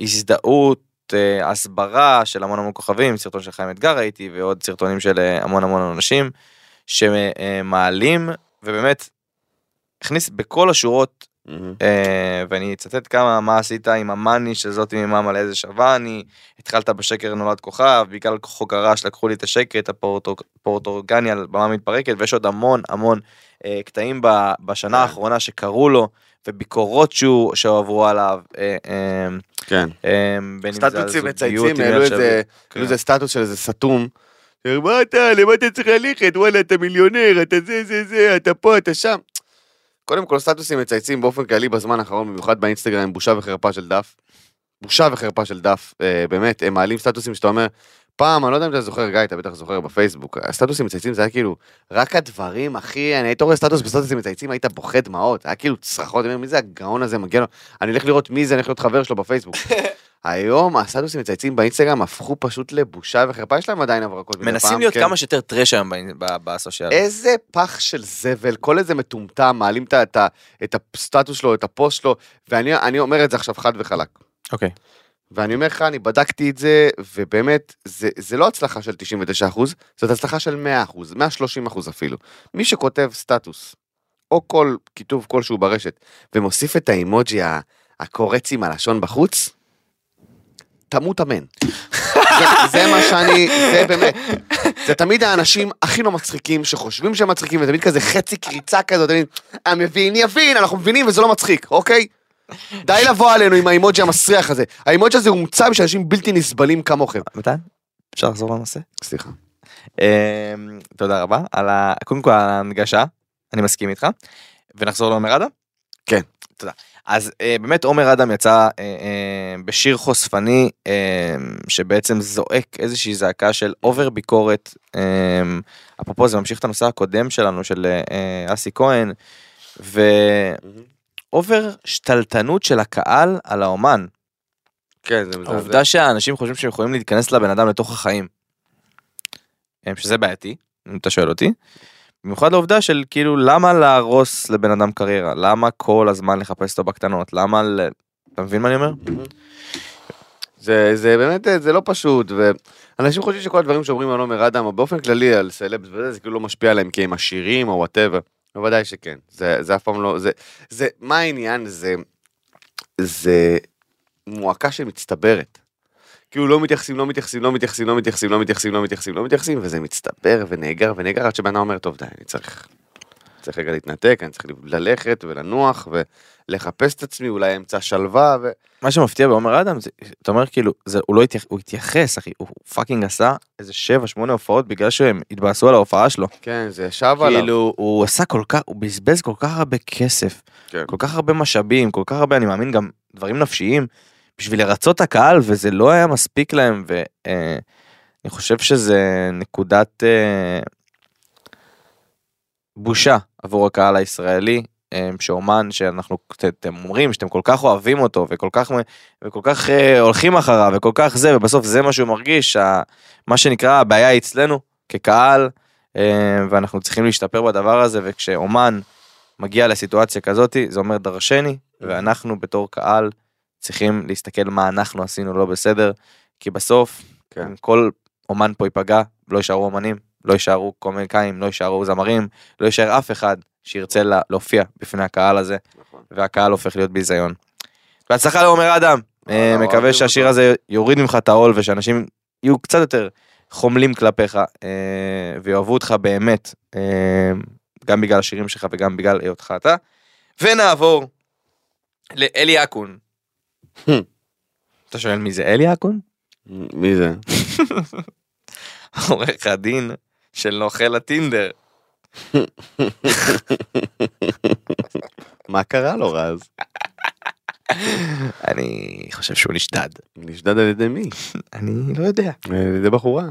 הזדהות, אה, הסברה של המון המון כוכבים, סרטון של חיים אתגר ראיתי ועוד סרטונים של אה, המון המון אנשים שמעלים ובאמת הכניס בכל השורות מהמם. אה, ואני אצטט כמה מה עשית עם המאני שזאת ממם על איזה שווה אני התחלת בשקר נולד כוכב בגלל חוק הרעש לקחו לי את השקט הפורטורגני על במה מתפרקת ויש עוד המון המון אה, קטעים ב- בשנה כן. האחרונה שקרו לו וביקורות שהוא שהועברו עליו. אה, אה, כן. אה, זה סטטוסים מצייצים, העלו כן. העלו איזה סטטוס של איזה סתום. מה אתה, למה אתה צריך ללכת? וואלה, אתה מיליונר, אתה זה, זה, זה, אתה פה, אתה שם. קודם כל, סטטוסים מצייצים באופן כללי בזמן האחרון, במיוחד באינסטגרם, בושה וחרפה של דף. בושה וחרפה של דף, באמת, הם מעלים סטטוסים שאתה אומר, פעם, אני לא יודע אם אתה זוכר, גיא, אתה בטח זוכר בפייסבוק, הסטטוסים מצייצים זה היה כאילו, רק הדברים, אחי, אני היית רואה סטטוס בסטטוסים מצייצים, היית בוכה דמעות, היה כאילו צרחות, אני אומר, מי זה הגאון הזה, מגיע לו, אני אלך לראות מי זה, אני הולך להיות חבר שלו בפייסבוק. [laughs] היום הסטטוסים מצייצים באינסטגרם הפכו פשוט לבושה וחרפה, יש להם עדיין הברקות. מנסים להיות כן. כמה שיותר טרש היום בסושיאל. איזה פח של זבל, כל איזה מטומטם, מעלים את הסטטוס שלו, את הפוסט שלו, ואני אני אומר את זה עכשיו חד וחלק. אוקיי. ואני אומר לך, אני בדקתי את זה, ובאמת, זה, זה לא הצלחה של 99%, זאת הצלחה של 100%, 130% אפילו. מי שכותב סטטוס, או כל כיתוב כלשהו ברשת, ומוסיף את האימוג'י הקורץ עם הלשון בחוץ, תמות אמן. זה, זה מה שאני, זה באמת. זה תמיד האנשים הכי לא מצחיקים, שחושבים שהם מצחיקים, ותמיד כזה חצי קריצה כזאת, המבין יבין, אנחנו מבינים וזה לא מצחיק, אוקיי? די לבוא עלינו עם האימוג'י המסריח הזה. האימוג'י הזה הומצא בשביל אנשים בלתי נסבלים כמוכם. מתן? אפשר לחזור לנושא? סליחה. אמ, תודה רבה על ה... קודם כל על ההנגשה, אני מסכים איתך. ונחזור לעומר אדם? כן. תודה. אז אה, באמת עומר אדם יצא אה, אה, בשיר חושפני אה, שבעצם זועק איזושהי זעקה של אובר ביקורת. אה, אפרופו זה ממשיך את הנושא הקודם שלנו של אה, אסי כהן. ו over שתלטנות של הקהל על האומן. כן, זה מזעזע. העובדה שהאנשים חושבים שהם יכולים להיכנס לבן אדם לתוך החיים. אה, שזה בעייתי, אם אתה שואל אותי. במיוחד לעובדה של כאילו למה להרוס לבן אדם קריירה? למה כל הזמן לחפש אותו בקטנות? למה ל... אתה מבין מה אני אומר? זה, זה באמת, זה לא פשוט, ואנשים חושבים שכל הדברים שאומרים על עומר אדם, או באופן כללי על סלבס וזה, זה כאילו לא משפיע עליהם כי הם עשירים או whatever. בוודאי שכן, זה, זה אף פעם לא, זה, זה, מה העניין? זה, זה מועקה שמצטברת. כאילו לא מתייחסים, לא מתייחסים, לא מתייחסים, לא מתייחסים, לא מתייחסים, לא מתייחסים, לא מתייחסים, וזה מצטבר ונאגר ונאגר עד שבן אדם אומר, טוב די, אני צריך, צריך רגע להתנתק, אני צריך ללכת ולנוח ולחפש את עצמי, אולי אמצא שלווה, ו... מה שמפתיע בעומר אדם זה, אתה אומר כאילו, זה, הוא לא התייח, הוא התייחס אחי, הוא fucking עשה איזה 7-8 הופעות בגלל שהם התבאסו על ההופעה שלו. כן, זה ישב עליו. כאילו, הוא עשה כל כך, הוא בזבז כל כך הרבה כסף, כן. כל כך הרבה משאבים, כל כך הרבה, אני מאמין גם דברים נפשיים, בשביל לרצות את הקהל, וזה לא היה מספיק להם, ואני חושב שזה נקודת אה, בושה עבור הקהל הישראלי, אה, שאומן שאנחנו, אתם אומרים שאתם כל כך אוהבים אותו, וכל כך, וכל כך אה, הולכים אחריו, וכל כך זה, ובסוף זה מה שהוא מרגיש, מה שנקרא הבעיה אצלנו, כקהל, אה, ואנחנו צריכים להשתפר בדבר הזה, וכשאומן מגיע לסיטואציה כזאת, זה אומר דרשני, ואנחנו בתור קהל צריכים להסתכל מה אנחנו עשינו לא בסדר, כי בסוף, כן. כל אומן פה ייפגע, לא יישארו אומנים, לא יישארו קומיקאים, לא יישארו זמרים, לא יישאר אף אחד שירצה לה, להופיע בפני הקהל הזה, נכון. והקהל הופך להיות ביזיון. בהצלחה לעומר אדם, אה, וואלה, מקווה שהשיר. הזה יוריד ממך את העול ושאנשים יהיו קצת יותר חומלים כלפיך אה, ויאהבו אותך באמת, אה, גם בגלל השירים שלך וגם בגלל היותך אתה. ונעבור לאלי אקון. אתה שואל מי זה אלי אקון? מי זה? [laughs] עורך הדין של נוכל הטינדר. מה קרה לו רז? אני חושב שהוא נשדד. נשדד על ידי מי? אני לא יודע. על ידי בחורה.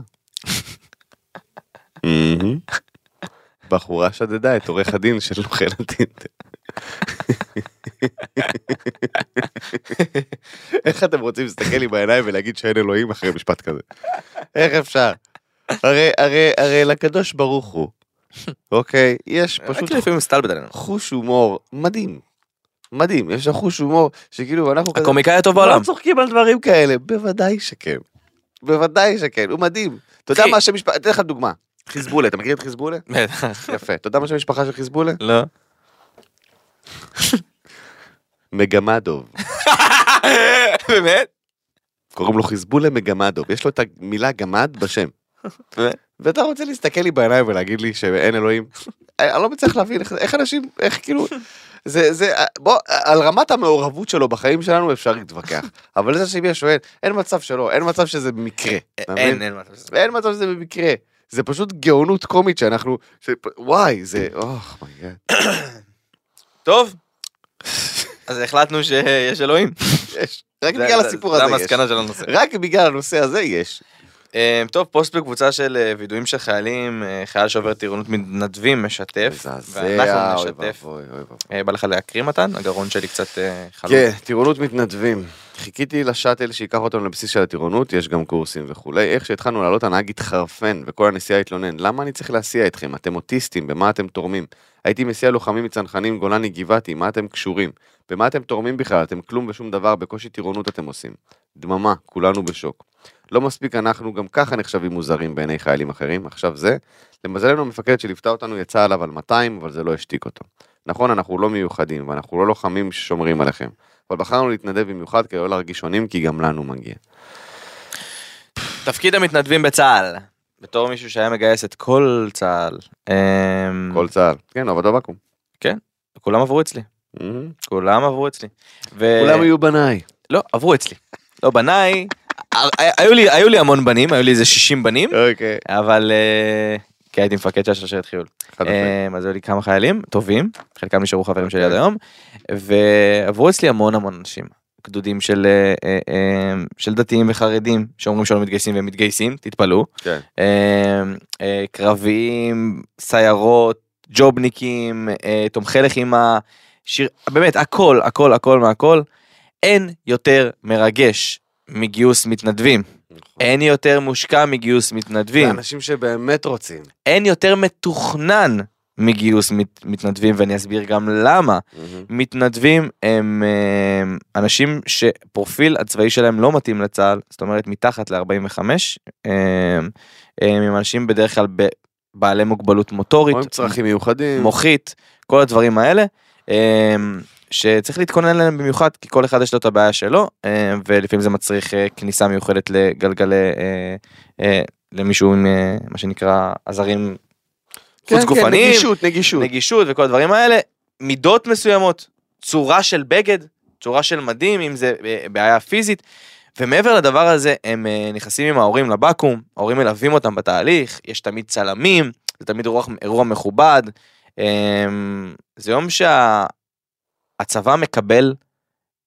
בחורה שדדה את עורך הדין של נוכל הטינדר. איך אתם רוצים להסתכל לי בעיניים ולהגיד שאין אלוהים אחרי משפט כזה? איך אפשר? הרי, הרי, הרי לקדוש ברוך הוא, אוקיי? יש פשוט פשוט לפעמים מסתלבט עלינו. חוש הומור מדהים. מדהים, יש חוש הומור שכאילו אנחנו כזה הקומיקאי הטוב לא בעולם. צוחקים על דברים כאלה, בוודאי שכן. בוודאי שכן, הוא מדהים. אתה יודע. מה שם משפחה, אתן לך דוגמה. חיזבולה, אתה מכיר את חיזבולה? [laughs] בטח. יפה. אתה יודע מה שם משפחה של חיזבולה? לא. מגמדוב. [laughs] באמת? קוראים לו חיזבולה מגמדוב. יש לו את המילה גמד בשם. ואתה רוצה להסתכל לי בעיניים ולהגיד לי שאין אלוהים? אני לא מצליח להבין איך- איך אנשים, איך כאילו, זה, זה, בוא, על רמת המעורבות שלו בחיים שלנו אפשר להתווכח. אבל זה יש שואל, אין מצב שלא, אין מצב שזה במקרה. אין, אין מה לעשות. ואין מצב שזה במקרה. זה פשוט גאונות קומית שאנחנו, ש... וואי, זה, אוח מייגד. טוב. אז החלטנו שיש אלוהים. יש. רק זה- בגלל זה- הסיפור זה הזה יש. המסקנה של הנושא. רק בגלל הנושא הזה יש. אה, טוב, פוסט בקבוצה של אה, וידואים של חיילים, אה, חייל שעובר טירונות מתנדבים משתף, ואנחנו נשתף. אה, בא לך להקריא מתן? הגרון שלי קצת חלוד. כן, טירונות מתנדבים. חיכיתי לשאטל שייקח אותנו לבסיס של הטירונות, יש גם קורסים וכולי. איך שהתחלנו לעלות הנהג התחרפן וכל הנסיעה התלונן. למה אני צריך להסיע אתכם? אתם אוטיסטים, במה אתם תורמים? הייתי מסיע לוחמים מצנחנים גולני גבעתי, מה אתם קשורים? במה אתם תורמים בכלל? אתם כלום ושום דבר, בקושי טירונות אתם עושים. דממה, כולנו בשוק. לא מספיק אנחנו גם ככה נחשבים מוזרים בעיני חיילים אחרים, עכשיו זה. למזלנו המפקד שליוותה אותנו יצא עליו על 200, אבל זה לא השתיק אותו. נכון, אנחנו לא מיוחדים, ואנחנו לא לוחמים ששומרים עליכם. אבל בחרנו להתנדב במיוחד כדי לא להרגיש שונים, כי גם לנו מגיע. תפקיד המתנדבים בצה"ל. בתור מישהו שהיה מגייס את כל צה"ל. אמ, כל צה"ל. כן, עבודה בקו"ם. כולם עברו אצלי. מהמם. כולם עברו אצלי. כולם יהיו בניי. לא, עברו אצלי. לא, בניי, היו לי- היו לי המון בנים, היו לי איזה 60 בנים, אוקיי. אבל אה, כי הייתי מפקד של שרשרת חיול. אה, אז היו לי כמה חיילים טובים, חלקם נשארו חברים שלי עד היום, ועברו אצלי המון המון אנשים. גדודים של, אה, של דתיים וחרדים שאומרים שלא מתגייסים והם מתגייסים, תתפלאו. כן. קרביים, סיירות, ג'ובניקים, תומכי לחימה, שיר, באמת הכל, הכל, הכל מהכל. אין יותר מרגש מגיוס מתנדבים. אין יותר מושקע מגיוס מתנדבים. זה אנשים שבאמת רוצים. אין יותר מתוכנן מגיוס מת, מתנדבים ואני אסביר גם למה. מתנדבים הם אה, אנשים שפרופיל הצבאי שלהם לא מתאים לצה"ל, זאת אומרת מתחת ל-45, הם אנשים בדרך כלל ב- בעלי מוגבלות מוטורית, או עם צרכים מיוחדים. מוחית, כל הדברים האלה. אה, שצריך להתכונן להם במיוחד כי כל אחד יש לו את הבעיה שלו אה, ולפעמים זה מצריך אה, כניסה מיוחדת לגלגלי אה, למישהו עם מה שנקרא עזרים כן, חוץ כן, גופניים, נגישות, נגישות. נגישות וכל הדברים האלה, מידות מסוימות, צורה של בגד, צורה של מדים, אם זה בעיה פיזית. ומעבר לדבר הזה, הם נכנסים עם ההורים לבקו"ם, ההורים מלווים אותם בתהליך, יש תמיד צלמים, זה תמיד אירוע, אירוע מכובד. זה יום שהצבא מקבל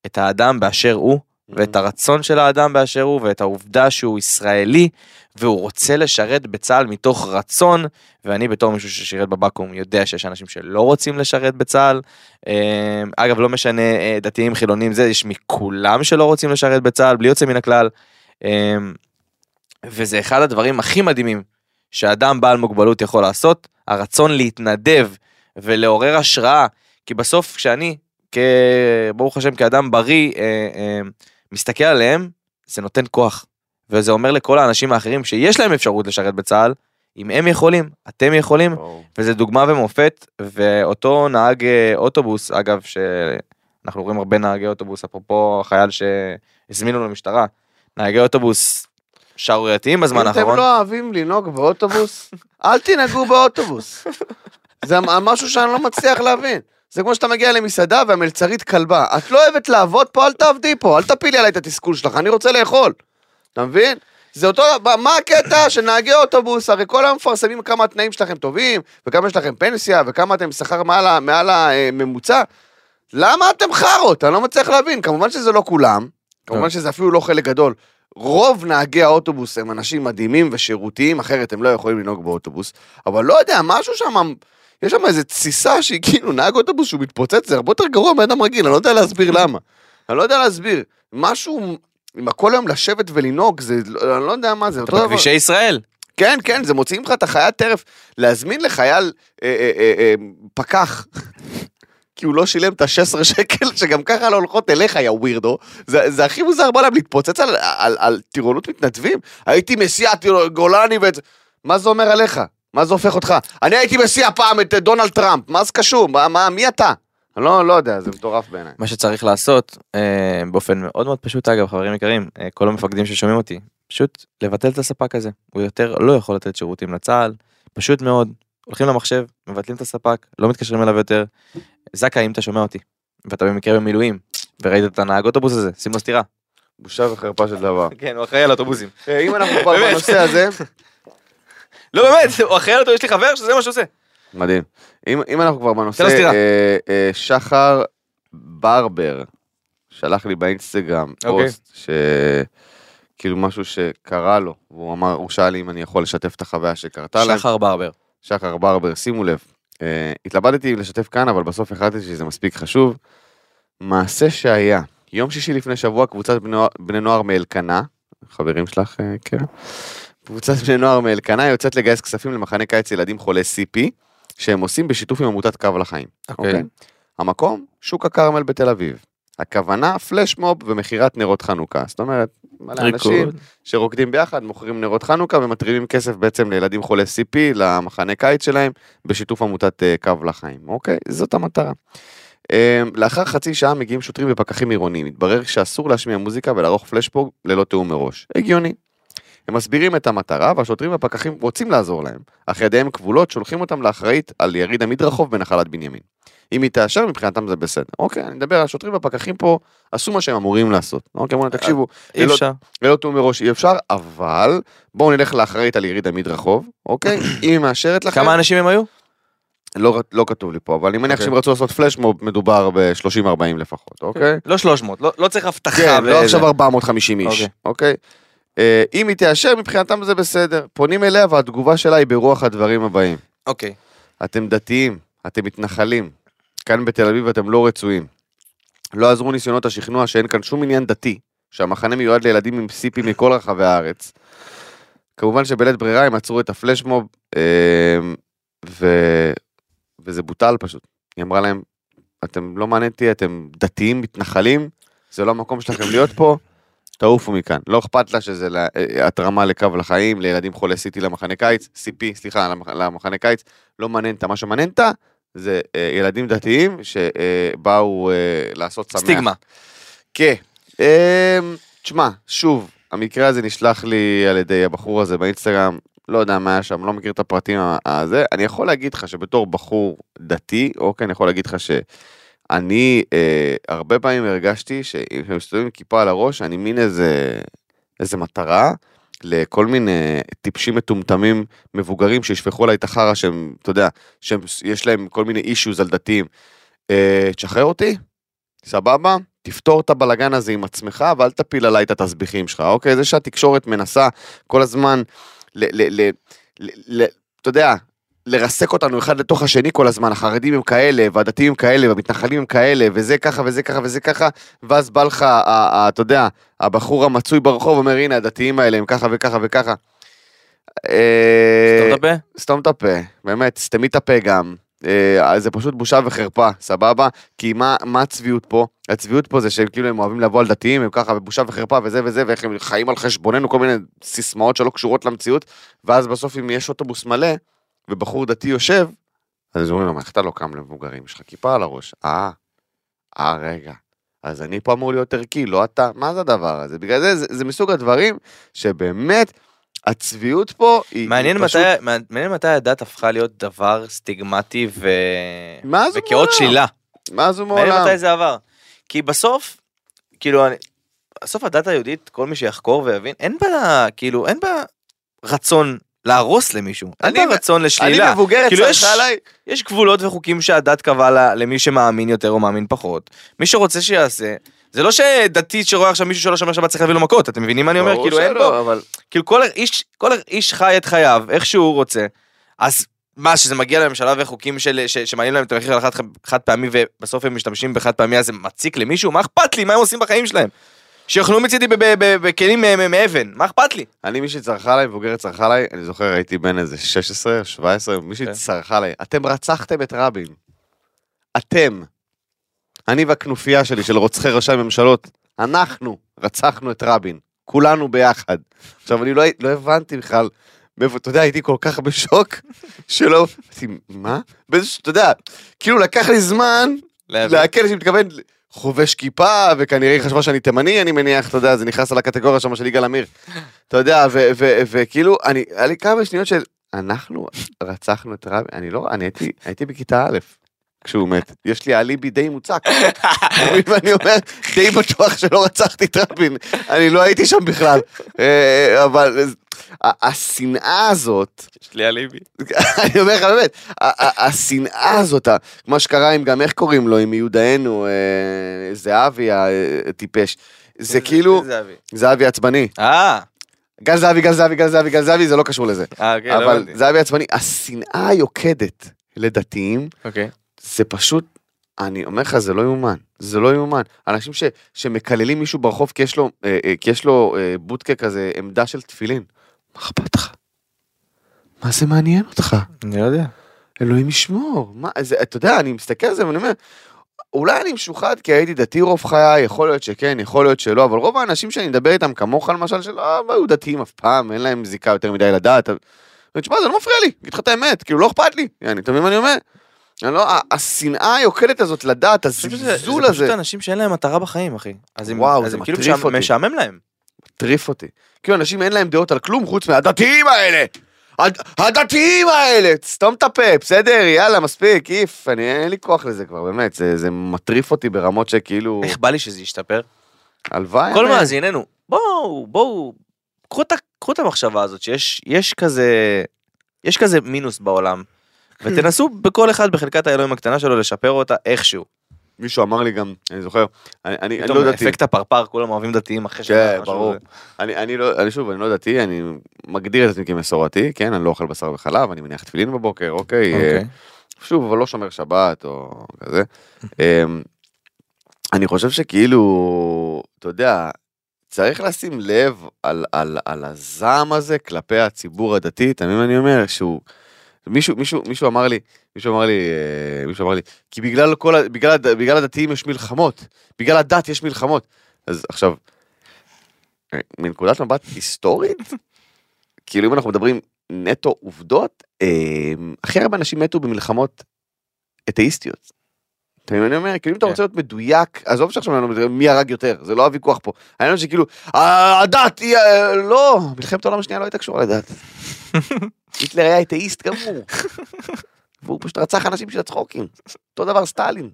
את האדם באשר הוא, ואת הרצון של האדם באשר הוא, ואת העובדה שהוא ישראלי, והוא רוצה לשרת בצה"ל מתוך רצון, ואני בתור מישהו ששירת בבקו"ם יודע שיש אנשים שלא רוצים לשרת בצה"ל. אה, אגב, לא משנה אה, דתיים, חילונים, זה, יש מכולם שלא רוצים לשרת בצה"ל, בלי יוצא מן הכלל. אה, וזה אחד הדברים הכי מדהימים שאדם בעל מוגבלות יכול לעשות, הרצון להתנדב ולעורר השראה, כי בסוף כשאני, כ... ברוך השם, כאדם בריא, אה, אה, מסתכל עליהם, זה נותן כוח. וזה אומר לכל האנשים האחרים שיש להם אפשרות לשרת בצה"ל, אם הם יכולים, אתם יכולים, ברור. וזה דוגמה ומופת, ואותו נהג אה, אוטובוס, אגב, שאנחנו רואים הרבה נהגי אוטובוס, אפרופו החייל שהזמינו למשטרה, נהגי אוטובוס שערורייתיים בזמן אם אתם האחרון. לא אוהבים לנהוג באוטובוס, אל תנהגו באוטובוס. זה משהו שאני לא מצליח להבין. זה כמו שאתה מגיע למסעדה והמלצרית כלבה. את לא אוהבת לעבוד פה, אל תעבדי פה, אל תפילי עליי את התסכול שלך, אני רוצה לאכול. אתה מבין? זה אותו, מה הקטע של נהגי אוטובוס, הרי כל היום מפרסמים כמה התנאים שלכם טובים, וכמה יש לכם פנסיה, וכמה אתם שכר מעל מעל הממוצע. למה אתם חארות? אני לא מצליח להבין. כמובן שזה לא כולם, כמובן טוב. שזה אפילו לא חלק גדול. רוב נהגי האוטובוס הם אנשים מדהימים ושירותיים, אחרת הם לא יכולים לנהוג באוטובוס. אבל לא יודע, משהו שם, יש שם איזה תסיסה שהיא כאילו נהג אוטובוס שהוא מתפוצץ, זה הרבה יותר גרוע מבן אדם רגיל, אני לא יודע להסביר למה. אני לא יודע להסביר. משהו, עם הכל היום לשבת ולנהוג, זה, אני לא יודע מה זה, אתה. בכבישי ישראל. כן, כן, זה מוציאים לך את החיית טרף. להזמין לחייל אה, אה, אה, אה, פקח, [laughs] כי הוא לא שילם את ה-16 שקל, שגם ככה לא הולכות אליך, יא ווירדו. זה, זה הכי מוזר בעולם, להתפוצץ על, על, על טירונות מתנדבים. הייתי מסיע גולני ואת... מה זה אומר עליך? מה זה הופך אותך? אני הייתי מסיע פעם את אה, דונלד טראמפ, מה זה קשור? מה, מה, מי אתה? אני לא, לא יודע, זה מטורף בעיניי. מה שצריך לעשות, אה, באופן מאוד מאוד פשוט אגב, חברים יקרים, אה, כל המפקדים ששומעים אותי, פשוט לבטל את הספק הזה. הוא יותר לא יכול לתת שירותים לצה"ל, פשוט מאוד. הולכים למחשב, מבטלים את הספק, לא מתקשרים אליו יותר. זכאי, אם אתה שומע אותי, ואתה במקרה במילואים, וראית את הנהג אוטובוס הזה, שים לו סטירה. בושה וחרפה של דבר. כן, הוא אחראי על האוטובוסים. אה, אם אנחנו כבר. בנושא הזה, לא באמת, הוא אחראי על אותו, יש לי חבר שזה מה שהוא עושה. מדהים. אם, אם אנחנו כבר בנושא. אה, אה, שחר ברבר שלח לי באינסטגרם אוקיי. פוסט, ש... כאילו משהו שקרה לו, והוא אמר, הוא שאל לי אם אני יכול לשתף את החוויה שקרתה להם. שחר ברבר. שחר ברבר, שימו לב, אה, התלבטתי אם לשתף כאן, אבל בסוף החלטתי שזה מספיק חשוב. מעשה שהיה, יום שישי לפני שבוע, קבוצת בני, בני נוער מאלקנה, חברים שלך, קרן, קבוצת בני נוער מאלקנה יוצאת לגייס כספים למחנה קיץ ילדים חולי CP, שהם עושים בשיתוף עם עמותת קו לחיים. אוקיי. המקום, שוק הכרמל בתל אביב. הכוונה, פלשמוב ומכירת נרות חנוכה. זאת אומרת, מלא אנשים. שרוקדים ביחד, מוכרים נרות חנוכה ומתרימים כסף בעצם לילדים חולי CP, למחנה קיץ שלהם, בשיתוף עמותת אה, קו לחיים. אוקיי? זאת המטרה. אה, לאחר חצי שעה מגיעים שוטרים ופקחים עירוניים. מתברר שאסור להשמיע מוזיקה ולערוך פלשבוג ללא תיאום מראש. הגיוני. הם מסבירים את המטרה, והשוטרים והפקחים רוצים לעזור להם, אך ידיהם כבולות, שולחים אותם לאחראית על יריד המדרחוב בנחלת בנימין. אם היא תאשר, מבחינתם זה בסדר. אוקיי, אני מדבר, השוטרים והפקחים פה עשו מה שהם אמורים לעשות. אוקיי, אמרו להם, תקשיבו, אי אפשר. ללא תיאום מראש אי אפשר, אבל בואו נלך לאחראית על יריד המדרחוב, אוקיי? [clears throat] אם היא מאשרת לכם, כמה אנשים הם היו? לא, לא כתוב לי פה, אבל אני מניח אוקיי. שהם רצו לעשות פלשמוב, מדובר ב-30-40 לפחות, אוקיי? לא 300, לא- לא צריך הבטחה. כן, לא. עכשיו 450 איש, אוקיי. אוקיי? אה, אם היא תאשר, מבחינתם זה בסדר. פונים אליה והתגובה שלה היא ברוח הדברים הבאים. אוקיי. אתם דתיים, אתם מתנחלים. כאן בתל אביב אתם לא רצויים. לא עזרו ניסיונות השכנוע שאין כאן שום עניין דתי, שהמחנה מיועד לילדים עם סיפים מכל רחבי הארץ. כמובן שבלית ברירה הם עצרו את הפלשמוב, אה, ו... וזה בוטל פשוט. היא אמרה להם, אתם לא מעניין אותי, אתם דתיים, מתנחלים, זה לא המקום שלכם להיות פה, תעופו מכאן. לא אכפת לה שזה לה- אה, התרמה לקו לחיים, לילדים חולי CT למחנה קיץ, CP, סליחה, למח- למחנה קיץ, לא מעניין אותה. מה שמעניין אותה זה אה, ילדים דתיים שבאו אה, לעשות שמח. סטיגמה. כן. אמ, תשמע, שוב, המקרה הזה נשלח לי על ידי הבחור הזה באינסטגרם, לא יודע מה היה שם, לא מכיר את הפרטים הזה. אני יכול להגיד לך שבתור בחור דתי, אוקיי, אני יכול להגיד לך שאני אה, הרבה פעמים הרגשתי שאם הם מסתובבים עם כיפה על הראש, אני מין איזה, איזה מטרה. לכל מיני טיפשים מטומטמים מבוגרים שישפכו עליי את החרא שהם, אתה יודע, שיש להם כל מיני אישוז על דתיים. אה, תשחרר אותי, סבבה? תפתור את הבלגן הזה עם עצמך ואל תפיל עליי את התסביכים שלך, אוקיי? זה שהתקשורת מנסה כל הזמן, ל... ל, ל, ל, ל אתה יודע, לרסק אותנו אחד לתוך השני כל הזמן, החרדים הם כאלה, והדתיים הם כאלה, והמתנחלים הם כאלה, וזה ככה וזה ככה וזה ככה, ואז בא לך, אתה יודע, הבחור המצוי ברחוב אומר, הנה, הדתיים האלה הם ככה וככה וככה. אה, סתום את הפה? סתום את הפה, באמת, סתמי את הפה גם. אה, זה פשוט בושה וחרפה, סבבה? כי מה, מה הצביעות פה? הצביעות פה זה שהם כאילו הם אוהבים לבוא על דתיים, הם ככה, ובושה וחרפה וזה וזה, ואיך הם חיים על חשבוננו, כל מיני סיסמאות שלא קשורות למציאות, ואז בסוף אם יש אוטובוס מלא, ובחור דתי יושב, אז אומרים לו, איך אתה לא קם למבוגרים? יש לך כיפה על הראש. אה, אה, רגע. אז אני פה אמור להיות ערכי, לא אתה. מה זה הדבר הזה? בגלל זה, זה, זה מסוג הדברים שבאמת, הצביעות פה היא... מעניין היא פשוט... מתי, מעניין מתי הדת הפכה להיות דבר סטיגמטי ו... מה זה וכאות? שלילה. מה מעניין מעולם? מתי זה עבר. כי בסוף, כאילו, אני, בסוף הדת היהודית, כל מי שיחקור ויבין, אין בה, כאילו, אין בה רצון להרוס למישהו. אין אני- בה רצון אני לשלילה. מבוגרת, כאילו, יש- עליי. יש גבולות וחוקים שהדת קבעה למי שמאמין יותר או מאמין פחות. מי שרוצה שיעשה. זה לא שדתי שרואה עכשיו מישהו שלא שומר שבת צריך להביא לו מכות, אתם מבינים מה אני אומר? כאילו אין פה, אבל... כאילו כל איש, כל איש חי את חייו איך שהוא רוצה. אז מה, שזה מגיע לממשלה וחוקים של, ש, שמעלים להם את המחיר על חד, חד פעמי ובסוף הם משתמשים בחד פעמי אז זה מציק למישהו? מה אכפת לי? מה הם עושים בחיים שלהם? שיאכלו מצידי בכלים מאבן, מה אכפת לי? אני, מישהי צרחה עליי, מבוגרת צרחה עליי, אני זוכר, הייתי בן איזה 16, 17, מישהי כן. צרחה עליי, אתם רצחתם את רבין. אתם. אני והכנופיה שלי של רוצחי ראשי הממשלות, אנחנו רצחנו את רבין. כולנו ביחד. עכשיו, אני לא, לא הבנתי בכלל, מאיפה, אתה יודע, הייתי כל כך בשוק, שלא, אמרתי, מה? באיזה, אתה יודע, כאילו לקח לי זמן להקל שאני מתכוון חובש כיפה, וכנראה היא חשבה שאני תימני, אני מניח, אתה יודע, זה נכנס על הקטגוריה שם של יגאל עמיר. אתה יודע, וכאילו, אני, היה לי כמה שניות של, אנחנו רצחנו את רבין, אני לא, אני הייתי, הייתי בכיתה א', כשהוא מת. יש לי אליבי די מוצק. ואני אומר, די בטוח שלא רצחתי את רבין, אני לא הייתי שם בכלל. אה, אבל ה- השנאה הזאת, יש לי אליבי. אני אומר לך באמת, השנאה הזאת, מה שקרה עם גם, איך קוראים לו, עם מיודענו, אה, זהבי הטיפש, זה כאילו, זהבי עצבני. אה, גל זהבי, גל זהבי, גל זהבי, גל זהבי, זה לא קשור לזה. אה, אוקיי, לא אבל הבנתי. זהבי עצבני, השנאה היוקדת לדתיים, אוקיי. זה פשוט, אני אומר לך, זה לא יאומן. זה לא יאומן. אנשים ש, שמקללים מישהו ברחוב כי יש לו, אה, אה, כי יש לו אה, בוטקה כזה, עמדה של תפילין. מה אכפת לך? מה זה מעניין אותך? אני לא יודע. אלוהים ישמור. מה, זה, אתה יודע, אני מסתכל על זה ואני אומר, אולי אני משוחד כי הייתי דתי רוב חיי, יכול להיות שכן, יכול להיות שלא, אבל רוב האנשים שאני מדבר איתם, כמוך למשל, שלא לא היו דתיים אף פעם, אין להם זיקה יותר מדי לדת. תשמע, זה לא מפריע לי, אגיד לך את האמת, כאילו לא אכפת לי, יעני, אתה מבין מה אני אומר? אני לא, השנאה היוקדת הזאת שזה- הזלזול זה פשוט הזה, אנשים שאין להם מטרה בחיים, אחי. אז הם- וואו, אז זה הם כאילו אותי. משעמם להם. מטריף אותי. כאילו, אנשים אין להם דעות על כלום חוץ מהדתיים האלה! הד- הדתיים האלה! סתום את הפה, בסדר? יאללה, מספיק, איף. אני, אין לי כוח לזה כבר, באמת. זה, זה מטריף אותי ברמות שכאילו... איך בא לי שזה ישתפר? הלוואי. כל. מאזיננו, בואו, בואו, קחו את ה- קחו את המחשבה הזאת שיש יש כזה, יש כזה מינוס בעולם. ותנסו בכל אחד בחלקת האלוהים הקטנה שלו לשפר אותה איכשהו. מישהו אמר לי גם, אני זוכר, אני, אני, אני לא דתי. אפקט הפרפר, כולם אוהבים דתיים אחרי כן, משהו ברור. אני, אני לא, אני שוב, אני לא דתי, אני מגדיר את עצמי כמסורתי, כן, אני לא אוכל בשר וחלב, אני מניח תפילין בבוקר, אוקיי. אה, אוקיי. שוב, אבל לא שומר שבת או כזה. אמ, אני חושב שכאילו, אתה יודע, צריך לשים לב על, על, על הזעם הזה כלפי הציבור הדתי, מה אני אומר? שהוא, מישהו, מישהו, מישהו אמר לי, מישהו אמר לי, אה, מישהו אמר לי, כי בגלל כל, בגלל, בגלל הדתיים יש מלחמות, בגלל הדת יש מלחמות. אז עכשיו, אה, מנקודת מבט היסטורית, [laughs] כאילו אם אנחנו מדברים נטו עובדות, אה, הכי הרבה אנשים מתו במלחמות אתאיסטיות. אתה מבין מה אני אומר? כאילו אם אתה כן. רוצה להיות מדויק, עזוב שעכשיו לא מי הרג יותר, זה לא הוויכוח פה. העניין הוא שכאילו, "אה, הדת היא, אה, לא, מלחמת העולם השנייה לא הייתה קשורה לדת. [laughs] היטלר היה אתאיסט גמור. והוא פשוט רצח אנשים בשביל הצחוקים. אותו דבר סטלין.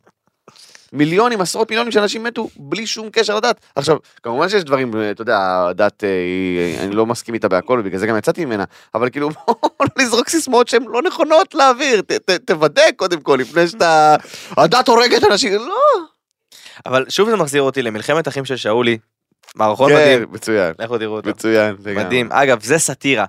מיליונים, עשרות מיליונים של אנשים מתו בלי שום קשר לדת. עכשיו, כמובן שיש דברים, אה, אתה יודע, הדת, אה, היא- אני לא מסכים איתה בהכל, ובגלל זה גם יצאתי ממנה, אבל כאילו, [laughs] בוא לא לזרוק סיסמאות שהן לא נכונות להעביר, תוודא קודם כל, לפני שאתה... הדת הורגת אנשים, לא. אבל שוב זה מחזיר אותי למלחמת אחים של שאולי, מערכון כן, מדהים, מצוין, לכו תראו אותו. מצוין. מדהים. אגב, זה סאטירה.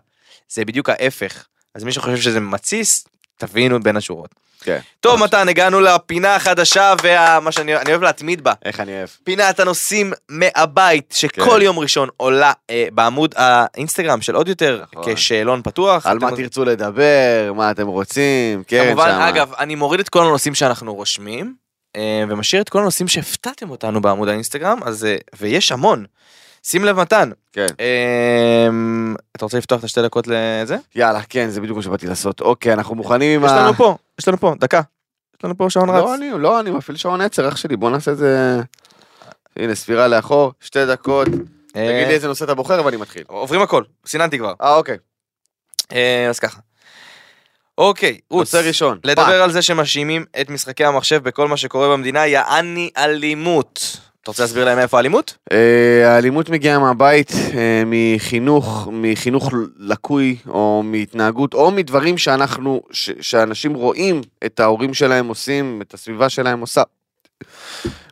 זה בדיוק ההפך. אז מי שחושב שזה מתסיס, תבינו בין השורות. כן. טוב, מתן, הגענו לפינה החדשה ומה שאני אני אוהב להתמיד בה. איך אני אוהב. פינת הנושאים מהבית, שכל כן. יום ראשון עולה אה, בעמוד האינסטגרם של עוד יותר, נכון. כשאלון פתוח. על אתם- מה תרצו לדבר, מה אתם רוצים, קרן כמובן, שמה. אגב, אני מוריד את כל הנושאים שאנחנו רושמים, אה, ומשאיר את כל הנושאים שהפתעתם אותנו בעמוד האינסטגרם, אז, אה, ויש המון. שים לב מתן, כן. אה, אתה רוצה לפתוח את השתי דקות לזה? יאללה, כן, זה בדיוק מה שבאתי לעשות. אוקיי, אנחנו מוכנים עם יש ה... לנו פה, יש לנו פה, דקה. יש לנו פה שעון רץ. לא, אני, לא, אני מפעיל שעון עצר, אח שלי, בוא נעשה את זה... הנה, ספירה לאחור, שתי דקות. אה, תגיד לי איזה נושא אתה בוחר ואני מתחיל. עוברים הכל, סיננתי כבר. אה, אוקיי. אה, אז ככה. אוקיי, רוץ. נושא ראשון. לדבר על זה שמאשימים את משחקי המחשב בכל מה שקורה במדינה, יעני אלימות. אתה רוצה להסביר להם איפה האלימות? אה, האלימות מגיעה מהבית, אה, מחינוך, מחינוך לקוי, או מהתנהגות, או מדברים שאנחנו, שאנשים רואים את ההורים שלהם עושים, את הסביבה שלהם עושה.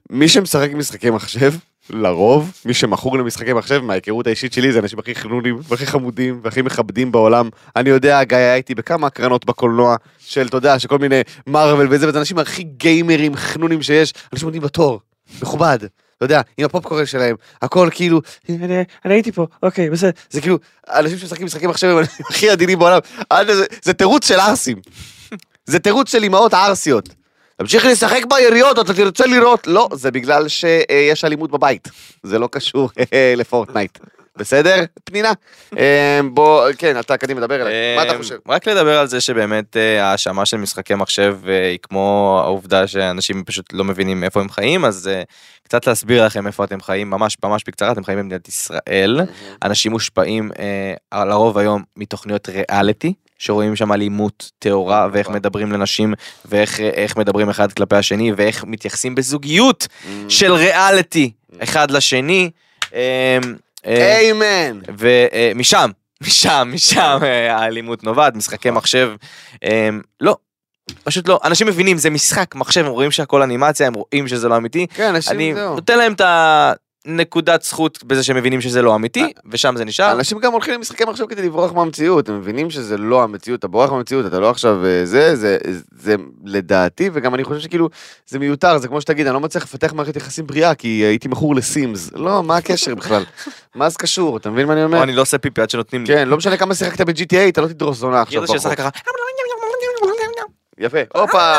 מי שמשחק משחקי מחשב, לרוב, מי שמכור למשחקי מחשב, מההיכרות האישית שלי, זה האנשים הכי חנונים, והכי חמודים, והכי מכבדים בעולם. אני יודע, גיא, הייתי בכמה הקרנות בקולנוע, של, אתה יודע, שכל מיני מארוול וזה, וזה האנשים הכי גיימרים, חנונים שיש, אנשים עומדים בתור, מכובד. יודע, עם הפופקורן שלהם, הכל כאילו, אני, אני הייתי פה, אוקיי, בסדר, זה כאילו, אנשים שמשחקים משחקים מחשב הם הכי עדינים בעולם, זה, זה תירוץ של ערסים, זה תירוץ של אמהות ערסיות. תמשיך לשחק ביריות, אתה תרצה לראות, לא, זה בגלל שיש אלימות בבית, זה לא קשור לפורטנייט, בסדר, פנינה? [laughs] אה, בוא, כן, אתה קדימה, דבר אליי, מה אתה אה, חושב? רק לדבר על זה שבאמת אה, ההאשמה של משחקי מחשב אה, היא כמו העובדה שאנשים פשוט לא מבינים איפה הם חיים, אז אה, קצת להסביר לכם איפה אתם חיים, ממש ממש בקצרה, אתם חיים במדינת ישראל, אנשים מושפעים לרוב היום מתוכניות ריאליטי. שרואים שם אלימות טהורה ואיך נכון. מדברים לנשים ואיך איך מדברים אחד כלפי השני ואיך מתייחסים בזוגיות של ריאליטי אחד לשני. אה, אה, איימן. ומשם, משם, משם אה, האלימות נובעת, משחקי מחשב, אה, לא, פשוט לא, אנשים מבינים, זה משחק מחשב, הם רואים שהכל אנימציה, הם רואים שזה לא אמיתי, כן, אנשים, אני זהו. נותן להם את הנקודת זכות בזה שהם מבינים שזה לא אמיתי, ושם זה נשאר. אנשים גם הולכים למשחקי מחשב כדי לברוח מהמציאות, הם מבינים שזה לא המציאות, אתה בורח מהמציאות, אתה לא עכשיו אה, זה, זה, זה לדעתי, וגם אני חושב שכאילו, זה מיותר, זה כמו שתגיד, אני לא מצליח לפתח מערכת יחסים בריאה, כי הייתי מכור לסימס. לא, מה הקשר בכלל? [laughs] מה זה קשור, אתה מבין מה אני אומר? או אני לא עושה פיפי עד שנותנים לי. כן, לא משנה כמה שיחקת ב-GTA, אתה לא תדרוס זונה עכשיו ברחוב. יפה, הופה!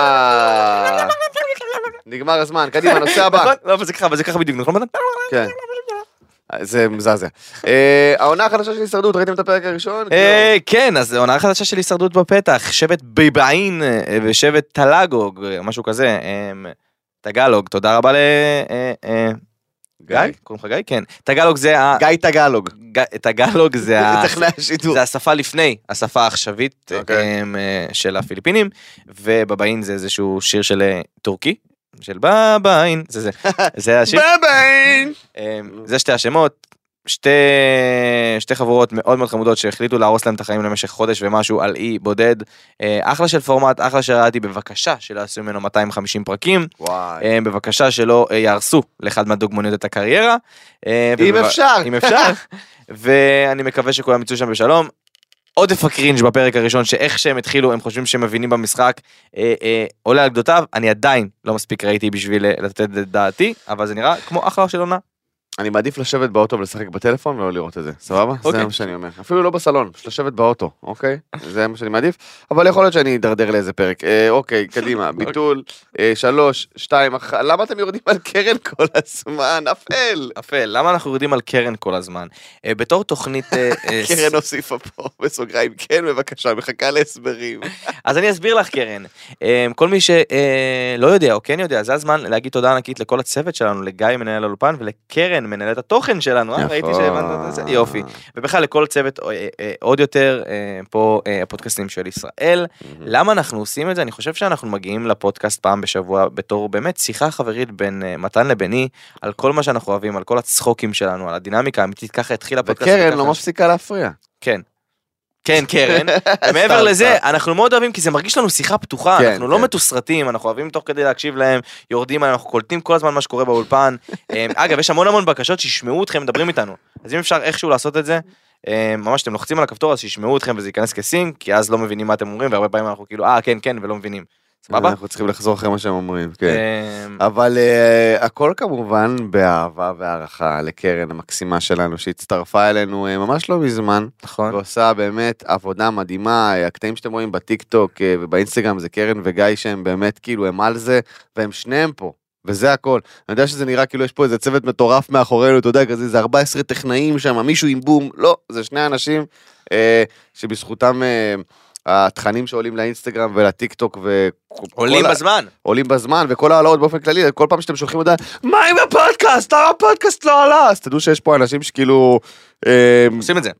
נגמר הזמן, קדימה, נושא הבא. לא, אבל זה ככה, אבל זה ככה בדיוק, נכון? כן. זה מזעזע. אה, העונה החדשה של הישרדות, ראיתם את הפרק הראשון? אה, כן, אז עונה חדשה של הישרדות בפתח, שבט ביבעין אה, ושבט טלגוג, אה, משהו כזה, אה, טגלוג, תודה רבה ל... גיא? קוראים לך גיא? כן. טגלוג זה ה... גיא טגלוג. טגלוג זה [laughs] ה... טכנאי השידור. זה השפה לפני השפה העכשווית אוקיי. אמ, אה, של הפיליפינים, ובבאין זה איזשהו שיר של אה, טורקי, של בבאין, זה זה, זה השיר, [laughs] בביין! אמ, זה שתי השמות, שתי, שתי חבורות מאוד מאוד חמודות שהחליטו להרוס להם את החיים למשך חודש ומשהו על אי בודד, אה, אחלה של פורמט, אחלה שראיתי, בבקשה שלא יעשו ממנו 250 פרקים, וואי. אה, בבקשה שלא אה, יהרסו לאחד מהדוגמניות את הקריירה. אה, אם ובב- אפשר. אם אפשר. [laughs] ואני מקווה שכולם יצאו שם בשלום. עודף הקרינג' בפרק הראשון שאיך שהם התחילו הם חושבים שהם מבינים במשחק אה, אה, עולה על גדותיו אני עדיין לא מספיק ראיתי בשביל אה, לתת את דעתי אבל זה נראה כמו אחלה של עונה. אני מעדיף לשבת באוטו ולשחק בטלפון ולא לראות את זה, סבבה? זה אוקיי. מה שאני אומר. אפילו לא בסלון, לשבת באוטו, אוקיי? זה מה שאני מעדיף, אבל יכול להיות שאני אדרדר לאיזה פרק. אה, אוקיי, קדימה, [laughs] ביטול, אה, שלוש, שתיים, אחת, למה אתם יורדים על קרן כל הזמן? אפל! אפל למה אנחנו יורדים על קרן כל הזמן אה, בתור תוכנית אה, [laughs] קרן הוסיפה פה בסוגריים, כן בבקשה, מחכה להסברים. [laughs] אז אני אסביר לך קרן. אה, כל מי שלא יודע או כן יודע, זה הזמן להגיד תודה ענקית לכל הצוות שלנו, לגיא מנהל האולפן ולקרן מנהלת התוכן שלנו, אה? ראיתי שהבנת את זה, יופי. ובכלל לכל צוות אה, אה, עוד יותר אה, פה הפודקאסטים של ישראל. למה אנחנו עושים את זה? אני חושב שאנחנו מגיעים לפודקאסט פעם בשבוע בתור באמת שיחה חברית בין מתן לביני על כל מה שאנחנו אוהבים, על כל הצחוקים שלנו, על הדינמיקה האמיתית, ככה התחיל הפודקאסט. וקרן לא מפסיקה להפריע. כן. כן קרן, [laughs] ומעבר סתם, לזה. אנחנו מאוד אוהבים כי זה מרגיש לנו שיחה פתוחה, כן, אנחנו לא כן. מתוסרטים, אנחנו אוהבים תוך כדי להקשיב להם, יורדים עליהם, אנחנו קולטים כל הזמן מה שקורה באולפן. [laughs] אה, אגב יש המון המון בקשות שישמעו אתכם מדברים איתנו, אז אם אפשר איכשהו לעשות את זה, אה, ממש אתם לוחצים על הכפתור אז שישמעו אתכם וזה ייכנס כסינק, כי אז לא מבינים מה אתם אומרים והרבה פעמים אנחנו כאילו אה כן כן ולא מבינים. סבבה? אנחנו צריכים לחזור אחרי מה שהם אומרים, כן. אה, אבל uh, הכל כמובן באהבה והערכה לקרן המקסימה שלנו שהצטרפה אלינו uh, ממש לא מזמן נכון. ועושה באמת עבודה מדהימה אה, הקטעים שאתם רואים בטיק טוק uh, ובאינסטגרם זה קרן וגיא שהם באמת כאילו הם על זה והם שניהם פה. וזה הכל. אני יודע שזה נראה כאילו יש פה איזה צוות מטורף מאחורינו, אתה יודע, כזה, זה 14 טכנאים שם, מישהו עם בום, לא, זה שני אנשים אה, שבזכותם אה, התכנים שעולים לאינסטגרם ולטיק טוק ו... עולים כל ה- בזמן. עולים בזמן וכל העלאות באופן כללי כל פעם שאתם שולחים הודעה מה עם הפודקאסט למה הפודקאסט לא עלה אז תדעו שיש פה אנשים שכאילו אה, עושים את זה.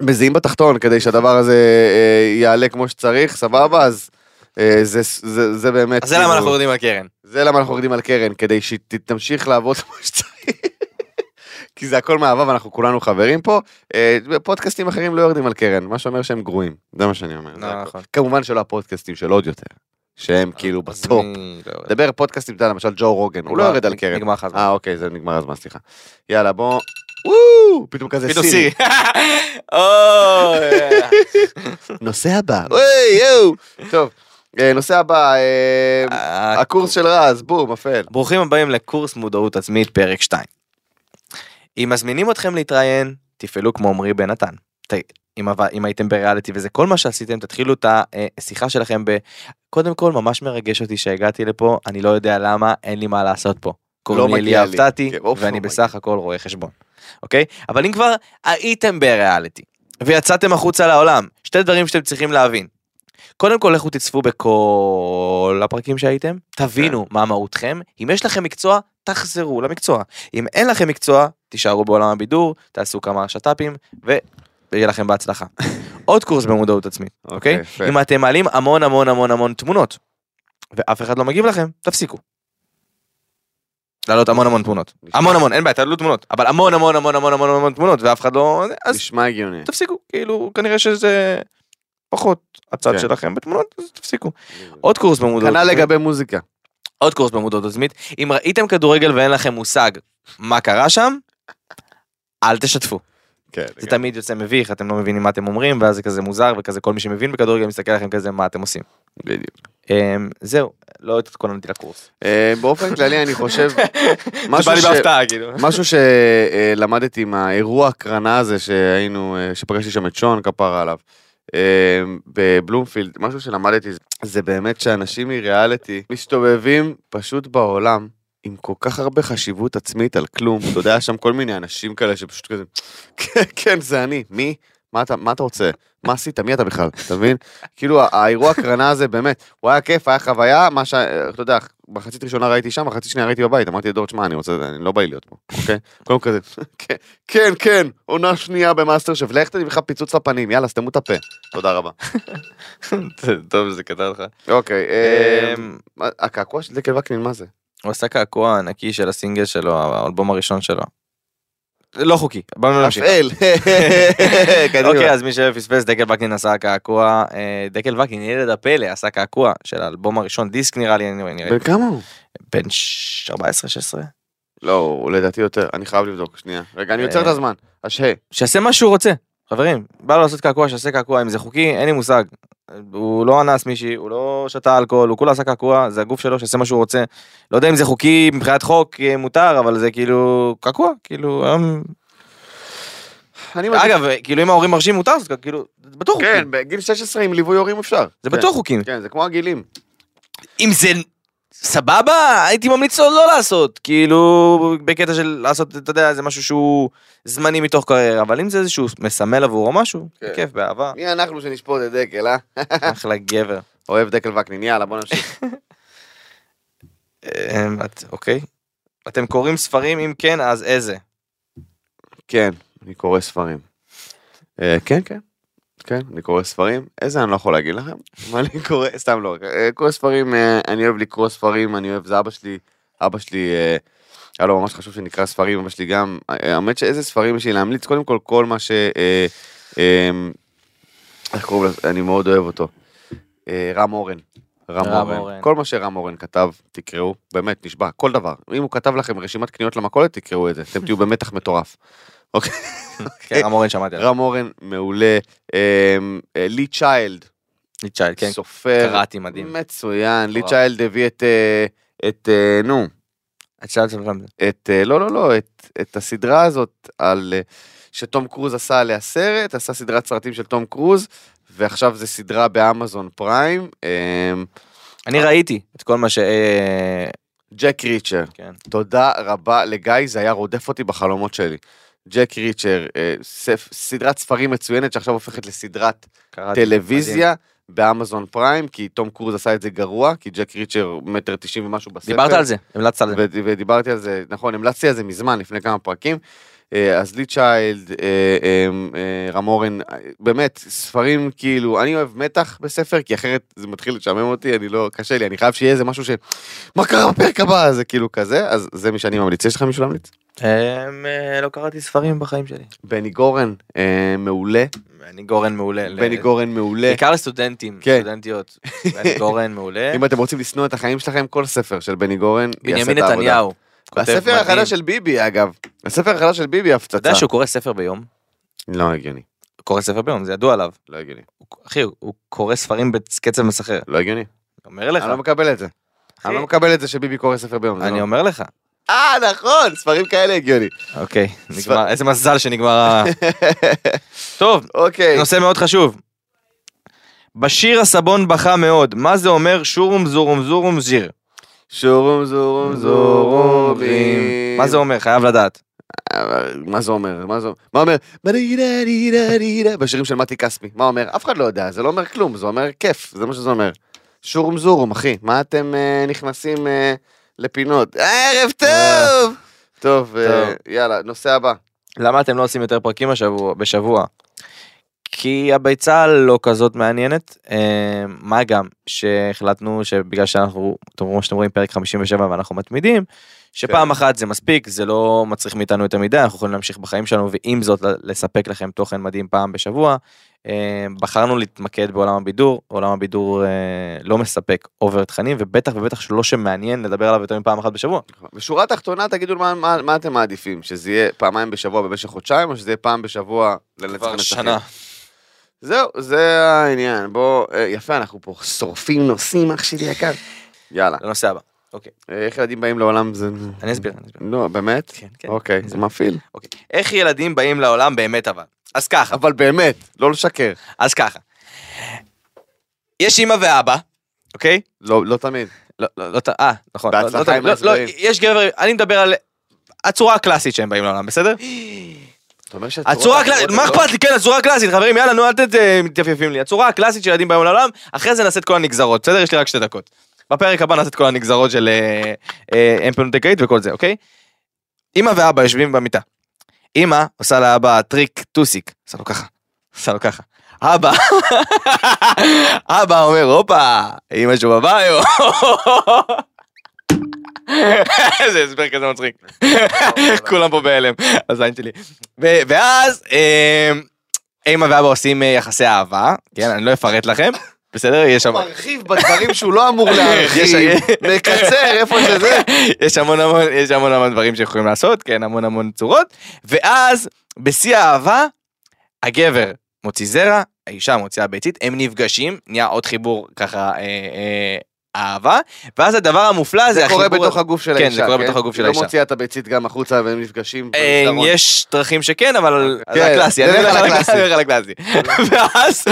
מזיעים בתחתון כדי שהדבר הזה אה, יעלה כמו שצריך סבבה אז אה, זה זה זה באמת אז זה למה כאילו, אנחנו יורדים על קרן. זה למה אנחנו יורדים על קרן כדי שהיא תמשיך לעבוד [laughs] כמו שצריך. כי זה הכל מאהבה ואנחנו כולנו חברים פה. אה, פודקאסטים אחרים לא יורדים על קרן, מה שאומר שהם גרועים. זה מה שאני אומר. נכון. כמובן שלא הפודקאסטים של עוד יותר, שהם כאילו בטופ. לא. דבר פודקאסטים, אתה למשל ג'ו רוגן, הוא לא יורד על קרן. נגמר לך הזמן. אה, אוקיי, זה נגמר הזמן, סליחה. יאללה, בוא... וואו! פתאום כזה סירי. [laughs] או, [laughs] נושא הבא. יואו! טוב, אה, נושא הבא, אה, הקורס של רז, בום, אפל. ברוכים הבאים לקורס מודעות עצמית פרק 2. אם מזמינים אתכם להתראיין, תפעלו כמו עמרי בן נתן. אם, אם הייתם בריאליטי וזה כל מה שעשיתם, תתחילו את השיחה שלכם ב... קודם כל, ממש מרגש אותי שהגעתי לפה, אני לא יודע למה, אין לי מה לעשות פה. קוראים לא מגיע לי. טאטי, כן, אוף, ואני לא בסך הכל רואה חשבון, אוקיי? אבל אם כבר הייתם בריאליטי, ויצאתם החוצה לעולם, שתי דברים שאתם צריכים להבין. קודם כל לכו תצפו בכל הפרקים שהייתם, תבינו מה מהותכם, אם יש לכם מקצוע, תחזרו למקצוע. אם אין לכם מקצוע, תישארו בעולם הבידור, תעשו כמה שת"פים, ויהיה לכם בהצלחה. [laughs] עוד קורס במודעות עצמית, אוקיי? יפה. אם אתם מעלים המון המון המון המון תמונות, ואף אחד לא מגיב לכם, תפסיקו. להעלות המון המון תמונות. המון המון, אין בעיה, תעלו תמונות, אבל המון המון המון המון המון המון תמונות, ואף אחד לא... אז נשמע הגיוני. תפסיקו, כאילו, כנראה שזה פחות הצד כן. שלכם בתמונות, אז תפסיקו. עוד קורס במודעות. כנ"ל עצמית. לגבי מוזיקה. עוד קורס במודעות עצמית. אם ראיתם כדורגל ואין לכם מושג מה קרה שם, אל תשתפו. כן. זה תמיד יוצא מביך, אתם לא מבינים מה אתם אומרים, ואז זה כזה מוזר, וכזה כל מי שמבין בכדורגל מסתכל עליכם כזה, מה אתם עושים. בדיוק. אמ, זהו, לא התכוננתי לקורס. אה, באופן כללי אני חושב, [laughs] משהו ש- כאילו. משהו שלמדתי מהאירוע הקרנה הזה שהיינו, שפגשתי שם את שון כפרה עליו, אה, בבלומפילד, משהו שלמדתי זה באמת שאנשים מריאליטי מסתובבים פשוט בעולם עם כל כך הרבה חשיבות עצמית על כלום, אתה יודע, שם כל מיני אנשים כאלה שפשוט כזה, כן, כן, זה אני, מי? מה אתה, מה אתה רוצה? מה עשית? מי אתה בכלל? אתה מבין? כאילו, האירוע הקרנה הזה באמת, הוא היה כיף, היה חוויה, מה ש... אתה יודע, מחצית ראשונה ראיתי שם, מחצית שנייה ראיתי בבית, אמרתי לדור, תשמע, אני רוצה, אני לא בא לי להיות פה, אוקיי? קודם כזה, "כן, כן, כן, עונה שנייה במאסטר שף, לך תביא לך פיצוץ לפנים, יאללה, סתמו את הפה. תודה רבה. [laughs] טוב שזה קטע לך. אוקיי, אמ, מה- הקעקוע של דקל וקנין, מה זה? הוא עשה קעקוע ענקי של הסינגל שלו, האלבום הראשון שלו. לא חוקי, בואו נמשיך. אפל. [laughs] אוקיי, אז מי שפספס, דקל וקנין עשה קעקוע, אה, דקל וקנין, ילד הפלא, עשה קעקוע של האלבום הראשון, דיסק נראה לי, אני נראה, בן כמה הוא? בן ש- 14-16. לא, הוא לדעתי יותר, אני חייב לבדוק, שנייה. רגע, אני עוצר את אה. הזמן. השהה. שיעשה מה שהוא רוצה, חברים, בא לו לעשות קעקוע, שיעשה קעקוע, אם זה חוקי, אין לי מושג. הוא לא אנס מישהי, הוא לא שתה אלכוהול, הוא כולה עשה קעקוע, זה הגוף שלו, שיעשה מה שהוא רוצה. לא יודע אם זה חוקי מבחינת חוק, אה, מותר, אבל זה כאילו קעקוע, כאילו, היום... אגב, כאילו אם ההורים מרשים מותר, אז כאילו, זה בטוח חוקי. כן, בגיל 16 עם ליווי הורים אפשר. זה כן. בטוח חוקי. כן, זה כמו הגילים. אם זה סבבה, הייתי ממליץ לו לא לעשות, כאילו, בקטע של לעשות, אתה יודע, זה משהו שהוא זמני מתוך קריירה, אבל אם זה איזשהו מסמל עבורו משהו, כן. בכיף, באהבה, מי אנחנו שנשפוט את דקל, אה? [laughs] אחלה גבר. אוהב דקל וקנין, יאללה, בוא נמשיך. [laughs] אמ, את- אוקיי. אתם קוראים ספרים? אם כן, אז איזה? כן, אני קורא ספרים. אה, כן, כן. כן, אני קורא ספרים. איזה אני לא יכול להגיד לכם. מה אני קורא? סתם לא. אה, קורא ספרים, אה, אני אוהב לקרוא ספרים, אני אוהב, זה אבא שלי, אבא שלי, אה, היה לו ממש חשוב שנקרא ספרים, אבא שלי גם. האמת שאיזה ספרים יש לי להמליץ? קודם כל, כל מה ש... אה, איך קוראים לזה? אני מאוד אוהב אותו. רם אורן. רם רם אורן. אורן. כל מה שרם אורן כתב, תקראו, באמת, נשבע, כל דבר. אם הוא כתב לכם רשימת קניות למכולת, תקראו את זה, אתם תהיו במתח מטורף. אוקיי? כן, רם אורן שמעתי עליו. רם אורן, מעולה. אמ, אה, לי צ'יילד, לי צ'יילד, כן, סופר, קראתי מדהים. מצוין. לי. צ'יילד הביא את, אה, את, אה, נו, את שאלת. את, לא, לא, לא, את, הסדרה הזאת על, שתום קרוז עשה עליה סרט, עשה סדרת סרטים של תום קרוז, ועכשיו זה סדרה באמזון פריים. אמ, אני ראיתי את כל מה ש... ג'ק ריצ'ר, כן. תודה רבה לגיא, זה היה רודף אותי בחלומות שלי. ג'ק ריצ'ר, אה, ספ- סדרת ספרים מצוינת שעכשיו הופכת לסדרת. טלוויזיה באמזון פריים, כי תום קרוז עשה את זה גרוע, כי ג'ק ריצ'ר מטר תשעים ומשהו בספר. דיברת על זה, המלצת על זה. ו- ודיברתי על זה, נכון, המלצתי על זה מזמן, לפני כמה פרקים. אה, אז לי צ'יילד, אה, אה, באמת, ספרים כאילו, אני אוהב מתח בספר, כי אחרת זה מתחיל לשעמם אותי, אני לא, קשה לי, אני חייב שיהיה איזה משהו ש... מה קרה בפרק הבא? זה כאילו כזה, אז זה מי שאני ממליץ. יש לך מישהו להמליץ? אה, לא קראתי ספרים בחיים שלי. בני גורן, אה, מעולה. בני גורן מעולה. בני גורן מעולה. בעיקר לסטודנטים, כן. סטודנטיות. בני גורן מעולה. [laughs] אם אתם רוצים לשנוא את החיים שלכם, כל ספר של בני גורן יעשה בנימין את העבודה. נתניהו. כותב והספר מדהים. החדש של ביבי, אגב. הספר החדש של ביבי, הפצצה. אתה יודע שהוא קורא ספר ביום? לא הגיוני. קורא ספר ביום, זה ידוע עליו. לא הגיוני. אחי, הוא קורא ספרים בקצב מסחרר. לא הגיוני. אומר לך. אני לא מקבל את זה. אני לא מקבל את זה שביבי קורא ספר ביום. אני לא- אומר לך. אה, נכון, ספרים כאלה הגיוני. אוקיי, נגמר, איזה מזל שנגמר ה... [laughs] טוב, אוקיי. נושא מאוד חשוב. בשיר הסבון בכה מאוד, מה זה אומר שורום זורום זורום ז'יר? שורום זורום זורום. מה זה אומר? חייב לדעת. מה זה אומר? מה זה אומר? מה אומר? בשירים של מתי כספי. מה אומר? אף אחד לא יודע, זה לא אומר כלום, זה אומר כיף, זה מה שזה אומר. שורום זורום, אחי. מה אתם אה, נכנסים אה, לפינות? ערב טוב! טוב, אה, טוב. יאללה, נושא הבא. למה אתם לא עושים יותר פרקים השבוע, בשבוע? כי הביצה לא כזאת מעניינת, אה, מה גם שהחלטנו שבגלל שאנחנו, כמו שאתם רואים פרק 57 ואנחנו מתמידים, שפעם כן. אחת זה מספיק, זה לא מצריך מאיתנו יותר מדי, אנחנו יכולים להמשיך בחיים שלנו ועם זאת לספק לכם תוכן מדהים פעם בשבוע. אה, בחרנו להתמקד בעולם הבידור, עולם הבידור אה, לא מספק אובר תכנים ובטח ובטח שלא שמעניין לדבר עליו יותר מפעם אחת בשבוע. בשורה התחתונה תגידו מה, מה, מה אתם מעדיפים, שזה יהיה פעמיים בשבוע במשך חודשיים, או שזה יהיה פעם בשבוע לנצח כבר נצחים? שנה. זהו, זה העניין. בוא, אה, יפה, אנחנו פה שורפים נושאים, אח שלי יקר. יאללה. לנושא הבא. אוקיי, אה, איך ילדים באים לעולם זה... אני אסביר, אני אסביר. לא, באמת? כן, כן. אוקיי, זה. מפעיל. אוקיי. איך ילדים באים לעולם באמת אבל? אז ככה, אבל באמת, לא לשקר. אז ככה. יש אמא ואבא, אוקיי? לא, לא תמיד. לא, לא, לא, אה, נכון. לא- בהצלחה לא תמיד. עם ההסברים. יש גבר, אני מדבר על הצורה הקלאסית שהם באים לעולם, בסדר? [gasps] הצורה הקלאסית, מה אכפת לי? כן, הצורה הקלאסית, חברים, יאללה, נו, אל תתייפייפים לי. הצורה הקלאסית שילדים באים לעולם, אחרי זה נעשה את כל הנגזרות, בסדר? יש לי רק שתי דקות. בפרק הבא נעשה את כל הנגזרות של אה, אה, פונדקאית וכל זה, אוקיי? אמא ואבא יושבים במיטה. אמא עושה לאבא טריק טוסיק, עושה לו ככה, עושה לו ככה. אבא, [laughs] אבא אומר, הופה, אמא שלו בביו. [laughs] איזה הסבר כזה מצחיק. [laughs] כולם פה בהלם, הזין שלי. ואז אה, אמא ואבא עושים אה, יחסי אהבה, כן, אני לא אפרט לכם, בסדר? יש שם... מרחיב בדברים שהוא לא אמור להרחיב, מקצר איפה שזה. יש המון המון, יש המון המון דברים שיכולים לעשות, כן, המון המון צורות, ואז בשיא האהבה, הגבר מוציא זרע, האישה מוציאה ביצית, הם נפגשים, נהיה עוד חיבור ככה, אה, אה, אהבה, ואז הדבר המופלא זה זה קורה בתוך הגוף של כן, האישה, זה קורה בתוך הגוף של היא האישה. לא מוציאה את הביצית גם החוצה והם נפגשים אה, במסדרון. יש דרכים שכן, אבל כן, זה הקלאסי, אני זה הולך על הקלאסי. אני הולך על הקלאסי. [laughs] ואז,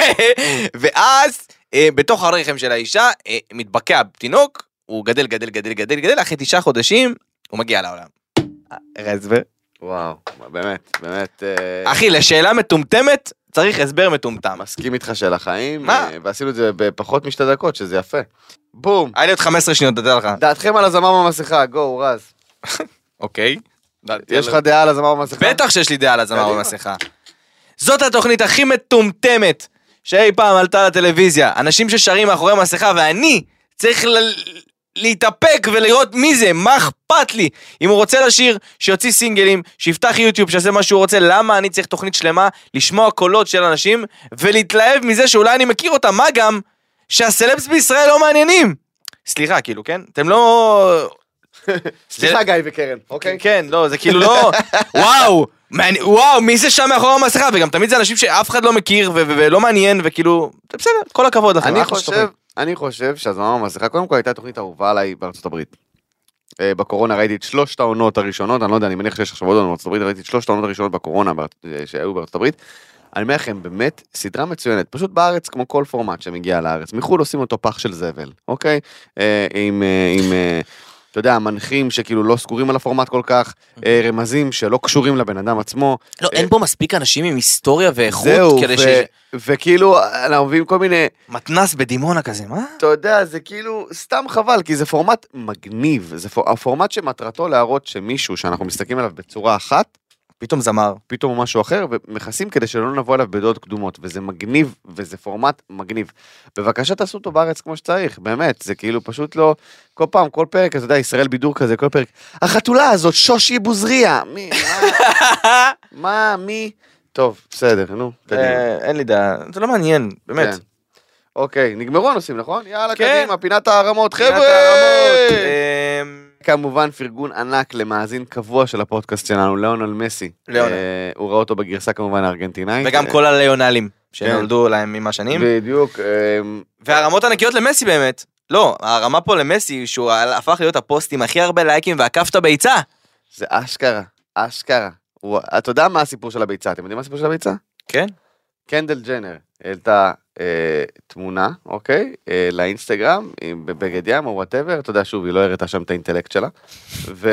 [laughs] ואז אה, בתוך הרחם של האישה אה, מתבקע תינוק, הוא גדל, גדל, גדל, גדל, גדל, אחרי תשעה חודשים הוא מגיע לעולם. הסבר? וואו, באמת, באמת. אה, אחי, לשאלה מטומטמת צריך הסבר מטומטם. מסכים איתך של החיים, מה? אה, ועשינו את זה בפחות משתי דקות, שזה יפה. בום. היה לי עוד 15 שניות, תדע לך. דעתכם על הזמר במסכה, גו, רז. [laughs] אוקיי. יש לך דעה על הזמר במסכה? בטח שיש לי דעה על הזמר. במסכה. זאת התוכנית הכי מטומטמת שאי פעם עלתה לטלוויזיה. אנשים ששרים מאחורי מסכה, ואני צריך. להתאפק ולראות מי זה, מה אכפת לי? אם הוא רוצה לשיר, שיוציא סינגלים, שיפתח יוטיוב, שיעשה מה שהוא רוצה, למה אני צריך תוכנית שלמה לשמוע קולות של אנשים ולהתלהב מזה שאולי אני מכיר אותם, מה גם שהסלבס בישראל לא מעניינים. סליחה, כאילו, כן? אתם לא... סליחה גיא וקרן, אוקיי? כן, לא, זה כאילו לא, וואו, מעני- וואו, מי זה שם מאחורי המסכה, וגם תמיד זה אנשים שאף אחד לא מכיר ולא מעניין, וכאילו, זה בסדר, כל הכבוד לכם. אני חושב. אני חושב שהזמר במסכה, קודם כל הייתה תוכנית אהובה עליי בארצות הברית. אה, בקורונה ראיתי את שלושת העונות הראשונות, אני לא יודע, אני מניח שיש עכשיו עוד עונות בארצות הברית, ראיתי את שלושת העונות הראשונות בקורונה אה, שהיו בארצות הברית. אני אומר לכם, באמת, סדרה מצוינת, פשוט בארץ כמו כל פורמט שמגיע לארץ, מחו"ל עושים אותו פח של זבל, אוקיי? אה, עם, אתה יודע, מנחים שכאילו לא סגורים על הפורמט כל כך, אה, רמזים שלא קשורים לבן אדם עצמו. לא, אין פה מספיק אנשים עם היסטוריה ואיכות, זהו, כדי ו- ש... וכאילו, אנחנו מביאים כל מיני... מתנס בדימונה כזה, מה? אתה יודע, זה כאילו סתם חבל, כי זה פורמט מגניב, זה פור... הפורמט שמטרתו להראות שמישהו שאנחנו מסתכלים עליו בצורה אחת, פתאום זמר. פתאום משהו אחר, ומכסים כדי שלא נבוא אליו בדעות קדומות, וזה מגניב, וזה פורמט מגניב. בבקשה תעשו אותו בארץ כמו שצריך, באמת, זה כאילו פשוט לא... כל פעם, כל פרק, אתה יודע, ישראל בידור כזה, כל פרק, החתולה הזאת, שושי בוזריה, מי, מה, מה, מי? טוב, בסדר, נו, קדימה. אה, אין לי דעה, זה לא מעניין, באמת. כן. אוקיי, נגמרו הנושאים, נכון? יאללה, כן. קדימה, פינת הערמות, חבר'ה! הערמות, אמ, כמובן פרגון ענק למאזין קבוע של הפודקאסט שלנו, ליאונל מסי. ליאונל. אה, הוא ראה אותו בגרסה כמובן הארגנטינאית. וגם אה, כל הליונלים כן. שנולדו להם עם השנים. בדיוק. אה, והרמות ענקיות למסי באמת. לא, הרמה פה למסי, שהוא הפך להיות הפוסט עם הכי הרבה לייקים ועקף את הביצה. זה אשכרה, אשכרה. הוא- אתה יודע מה הסיפור של הביצה? אתם יודעים מה הסיפור של הביצה? כן? קנדל ג'נר העלתה תמונה, אוקיי? אה, לאינסטגרם, עם- בבגד ים או whatever, אתה יודע, שוב, היא לא הראתה שם את האינטלקט שלה. ו,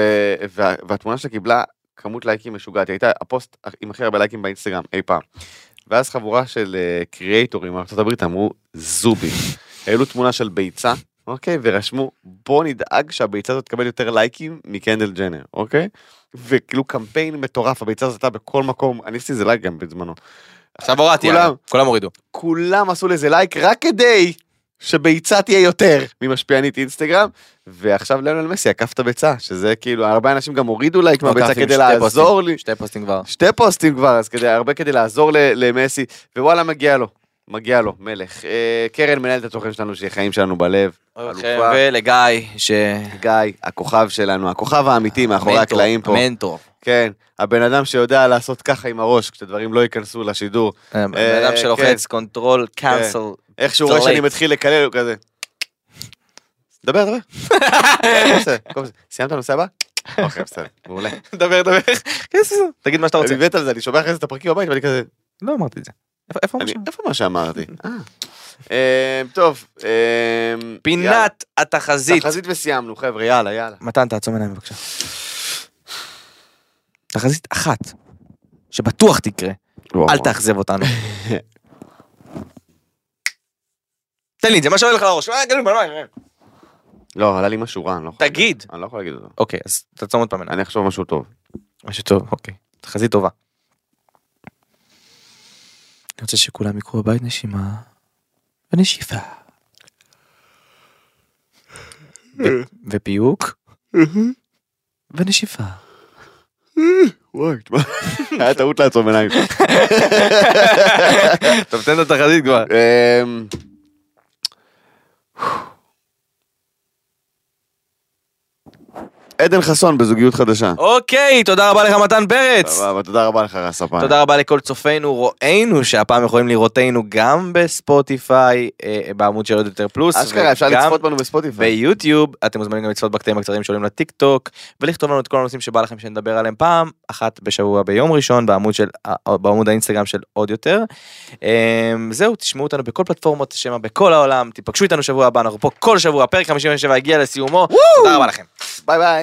וה, והתמונה שלה קיבלה כמות לייקים משוגעת, היא הייתה הפוסט עם הכי הרבה לייקים באינסטגרם אי פעם. ואז חבורה של אה, קריאייטורים מארצות הברית אמרו, זובי. העלו תמונה של ביצה, אוקיי? ורשמו, בוא נדאג שהביצה הזאת תקבל יותר לייקים מקנדל ג'נר, אוקיי? וכאילו קמפיין מטורף, הביצה הזאת הייתה בכל מקום, אני עשיתי איזה לייק גם בזמנו. עכשיו הורדתי, כולם. כולם הורידו. כולם עשו לזה לייק רק כדי שביצה תהיה יותר ממשפיענית אינסטגרם, ועכשיו ליונל מסי עקף את הביצה, שזה כאילו, הרבה אנשים גם הורידו לייק מהביצה עקף עם כדי לעזור. לי, שתי פוסטים כבר. שתי פוסטים כבר, אז כדי, הרבה כדי לעזור למסי, ווואלה מגיע לו, מגיע לו, מלך. אה, קרן מנהלת התוכן שלנו, שהיא חיים שלנו בלב, אלופה. ולגיא, ש... גיא, הכוכב שלנו, הכוכב האמיתי מאחורי המנטור, הקלעים פה, המנטור. כן, הבן אדם שיודע לעשות ככה עם הראש, כשדברים לא ייכנסו לשידור, הבן אה, אדם שלוחץ control, cancel. איך שהוא רואה שאני. מתחיל לקלל, הוא כזה. דבר, דבר. [laughs] סיימת את הנושא הבא? אוקיי, בסדר, מעולה. דבר, דבר. [laughs] כן, תגיד מה שאתה רוצה. אני מת על זה, אני שומע אחרי זה את הפרקים בבית ואני כזה, לא אמרתי את זה. איפה- מה שאמרתי? אה. אמ, טוב, יאללה. פינת התחזית. תחזית וסיימנו, חבר'ה, יאללה, יאללה. מתן, תעצום עיניים בבקשה. תחזית אחת, שבטוח תקרה, אל תאכזב אותנו. [laughs] תן לי את זה, מה שעולה לך לראש. אה. לא, עלה לי משהו רע, אני לא יכול... תגיד. אני לא יכול להגיד אותו. אוקיי, אז תעצום עוד פעם עיניים. אני אחשוב משהו טוב. משהו טוב, אוקיי. תחזית טובה. אני רוצה שכולם יקחו בבית נשימה ונשיפה. ופיוק ונשיפה. וואי, תשמע, היה טעות לעצום עיניים. טוב, תן את התחזית כבר. עדן חסון בזוגיות חדשה. אוקיי, תודה רבה לך מתן פרץ. סבבה, תודה רבה לך רס הפעם. תודה רבה לכל צופינו, רואינו, שהפעם יכולים לראותנו גם בספוטיפיי, אה, בעמוד של עוד יותר פלוס. אשכרה אפשר לצפות בנו בספוטיפיי. ביוטיוב, אתם מוזמנים גם לצפות בקטעים הקצרים שעולים לטיק טוק, ולכתוב לנו את כל הנושאים שבא לכם שנדבר עליהם פעם, אחת בשבוע ביום ראשון, בעמוד, של, אה, בעמוד האינסטגרם של עוד יותר. אה, זהו, תשמעו אותנו בכל פלטפורמות שמע בכל העולם, תיפגשו איתנו שבוע הבא, אנחנו פה כל שבוע, פרק 57 הגיע לסיומו, תודה רבה לכם. ביי